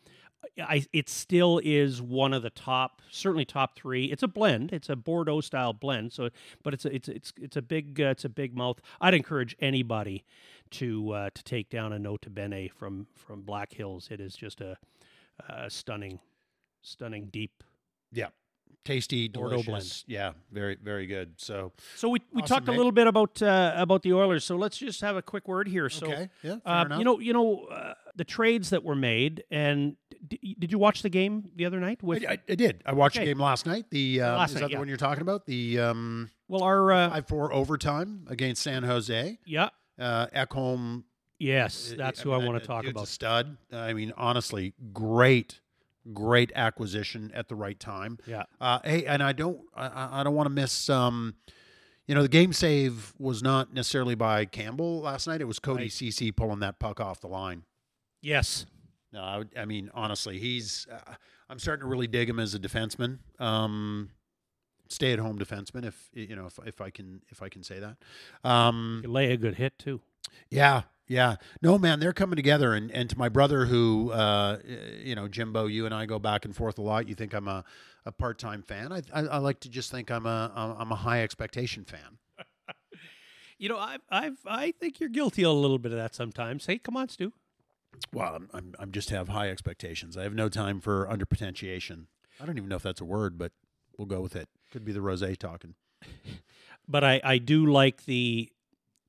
I it still is one of the top, certainly top three. It's a blend. It's a Bordeaux style blend. So, but it's a, it's it's it's a big uh, it's a big mouth. I'd encourage anybody to uh, to take down a Nota Bene from from Black Hills. It is just a, a stunning, stunning deep. Yeah, tasty, Bordeaux delicious. Yeah, very very good. So So we, we Awesome, talked a little bit about uh, about the Oilers. So let's just have a quick word here. So okay, yeah, uh, you know you know uh, the trades that were made, and d- did you watch the game the other night? With I, I, I did. I watched Okay. the game last night. The uh, Last is night, that yeah. the one you're talking about? The um, well, our uh, five four overtime against San Jose. yeah, Uh, Ekholm yes, that's who I, want to talk about. stud. I mean, honestly, great, great acquisition at the right time. Yeah. Uh, hey, and I don't, I- I, I don't want to miss. Um, you know, the game save was not necessarily by Campbell last night. It was Cody Right. Ceci pulling that puck off the line. Yes, No, I, would- I mean, honestly, he's. Uh, I'm starting to really dig him as a defenseman. Um, stay-at-home defenseman, if you know, if, if I can, if I can say that. Um, you lay a good hit too. yeah, yeah. No, man, they're coming together. And and to my brother, who, uh, you know, Jimbo, you and I go back and forth a lot. You think I'm a, a part time fan? I, I I like to just think I'm a I'm a high expectation fan. You know, I've I've I think you're guilty a little bit of that sometimes. Hey, come on, Stu. Well, I'm I'm, I'm just have high expectations. I have no time for underpotentiation. I don't even know if that's a word, but we'll go with it. Could be the rosé talking. but I, I do like the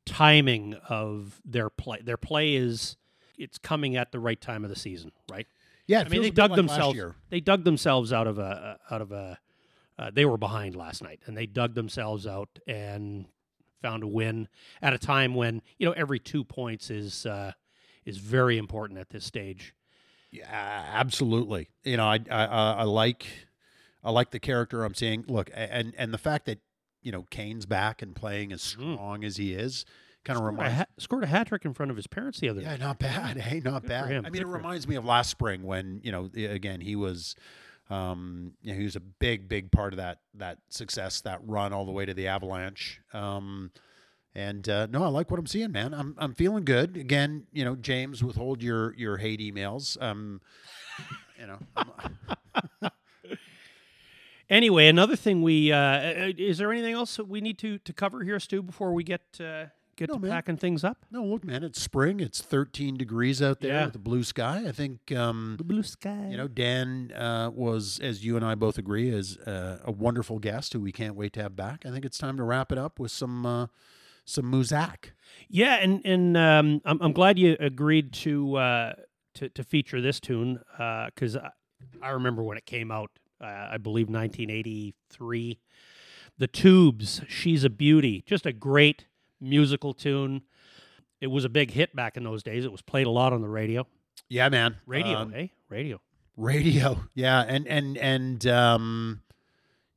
timing of their play. Their play is it's coming at the right time of the season, right? Yeah, I mean, they a dug like themselves. They dug themselves out of a out of a. Uh, they were behind last night, and they dug themselves out and found a win at a time when you know every two points is uh, is very important at this stage. Yeah, absolutely. You know, I I I like I like the character I'm seeing. Look, and and the fact that you know Kane's back and playing as Mhm. strong as he is, kind of a, reminds. ha- scored a hat trick in front of his parents the other Yeah, night. not bad. Hey, not Good bad. I mean, Good it for him. reminds me of last spring when you know, again, he was, um, you know, he was a big, big part of that that success, that run all the way to the Avalanche. Um, and uh, no, I like what I'm seeing, man. I'm I'm feeling good. Again, you know, James, withhold your your hate emails. Um, you know, Anyway, another thing we uh, uh, is there anything else that we need to to cover here, Stu, before we get uh, get No, to man. packing things up? no, look, man, it's spring. It's 13 degrees out there Yeah. with a blue sky. I think. Um, The blue sky. You know, Dan uh, was, as you and I both agree, is uh, a wonderful guest who we can't wait to have back. I think it's time to wrap it up with some uh, some Muzak. Yeah, and and um, I'm I'm glad you agreed to uh, to to feature this tune because I, I remember when it came out. Uh, I believe 1983. The Tubes, "She's a Beauty," just a great musical tune. It was a big hit back in those days. It was played a lot on the radio. Yeah, man. Radio, Um, eh? Radio. radio. Yeah, and and and um,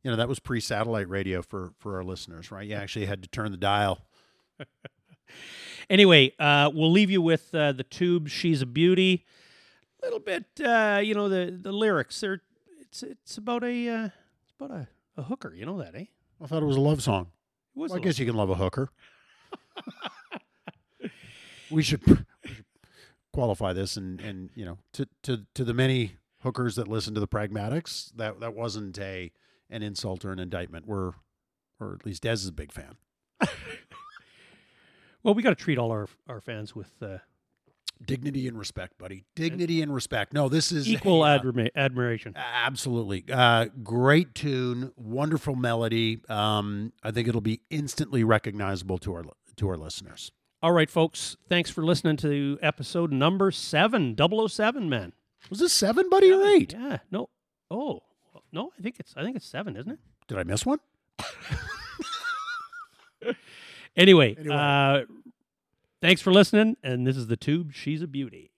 you know that was pre-satellite radio for for our listeners, right? You actually had to turn the dial Anyway, uh, we'll leave you with uh, the Tubes, She's a beauty. A little bit, uh, you know, the the lyrics. They're it's it's about a uh, it's about a, a hooker. You know that, eh? I thought it was a love song. It was Well, I guess you can love a hooker. we should we should qualify this and and you know to to to the many hookers that listen to the pragmatics that that wasn't a an insult or an indictment. We're or at least Des is a big fan. Well, we got to treat all our our fans with uh, Dignity and respect, buddy. Dignity and respect. No, this is equal uh, admira- admiration. Absolutely. Uh, great tune, wonderful melody. Um, I think it'll be instantly recognizable to our to our listeners. All right, folks. Thanks for listening to episode number seven, 007, man. Was this seven, buddy, or eight? Yeah. No. Oh no. I think it's I think it's seven, isn't it? Did I miss one? Anyway, Anyway. Uh, thanks for listening. And this is the tube. She's a beauty.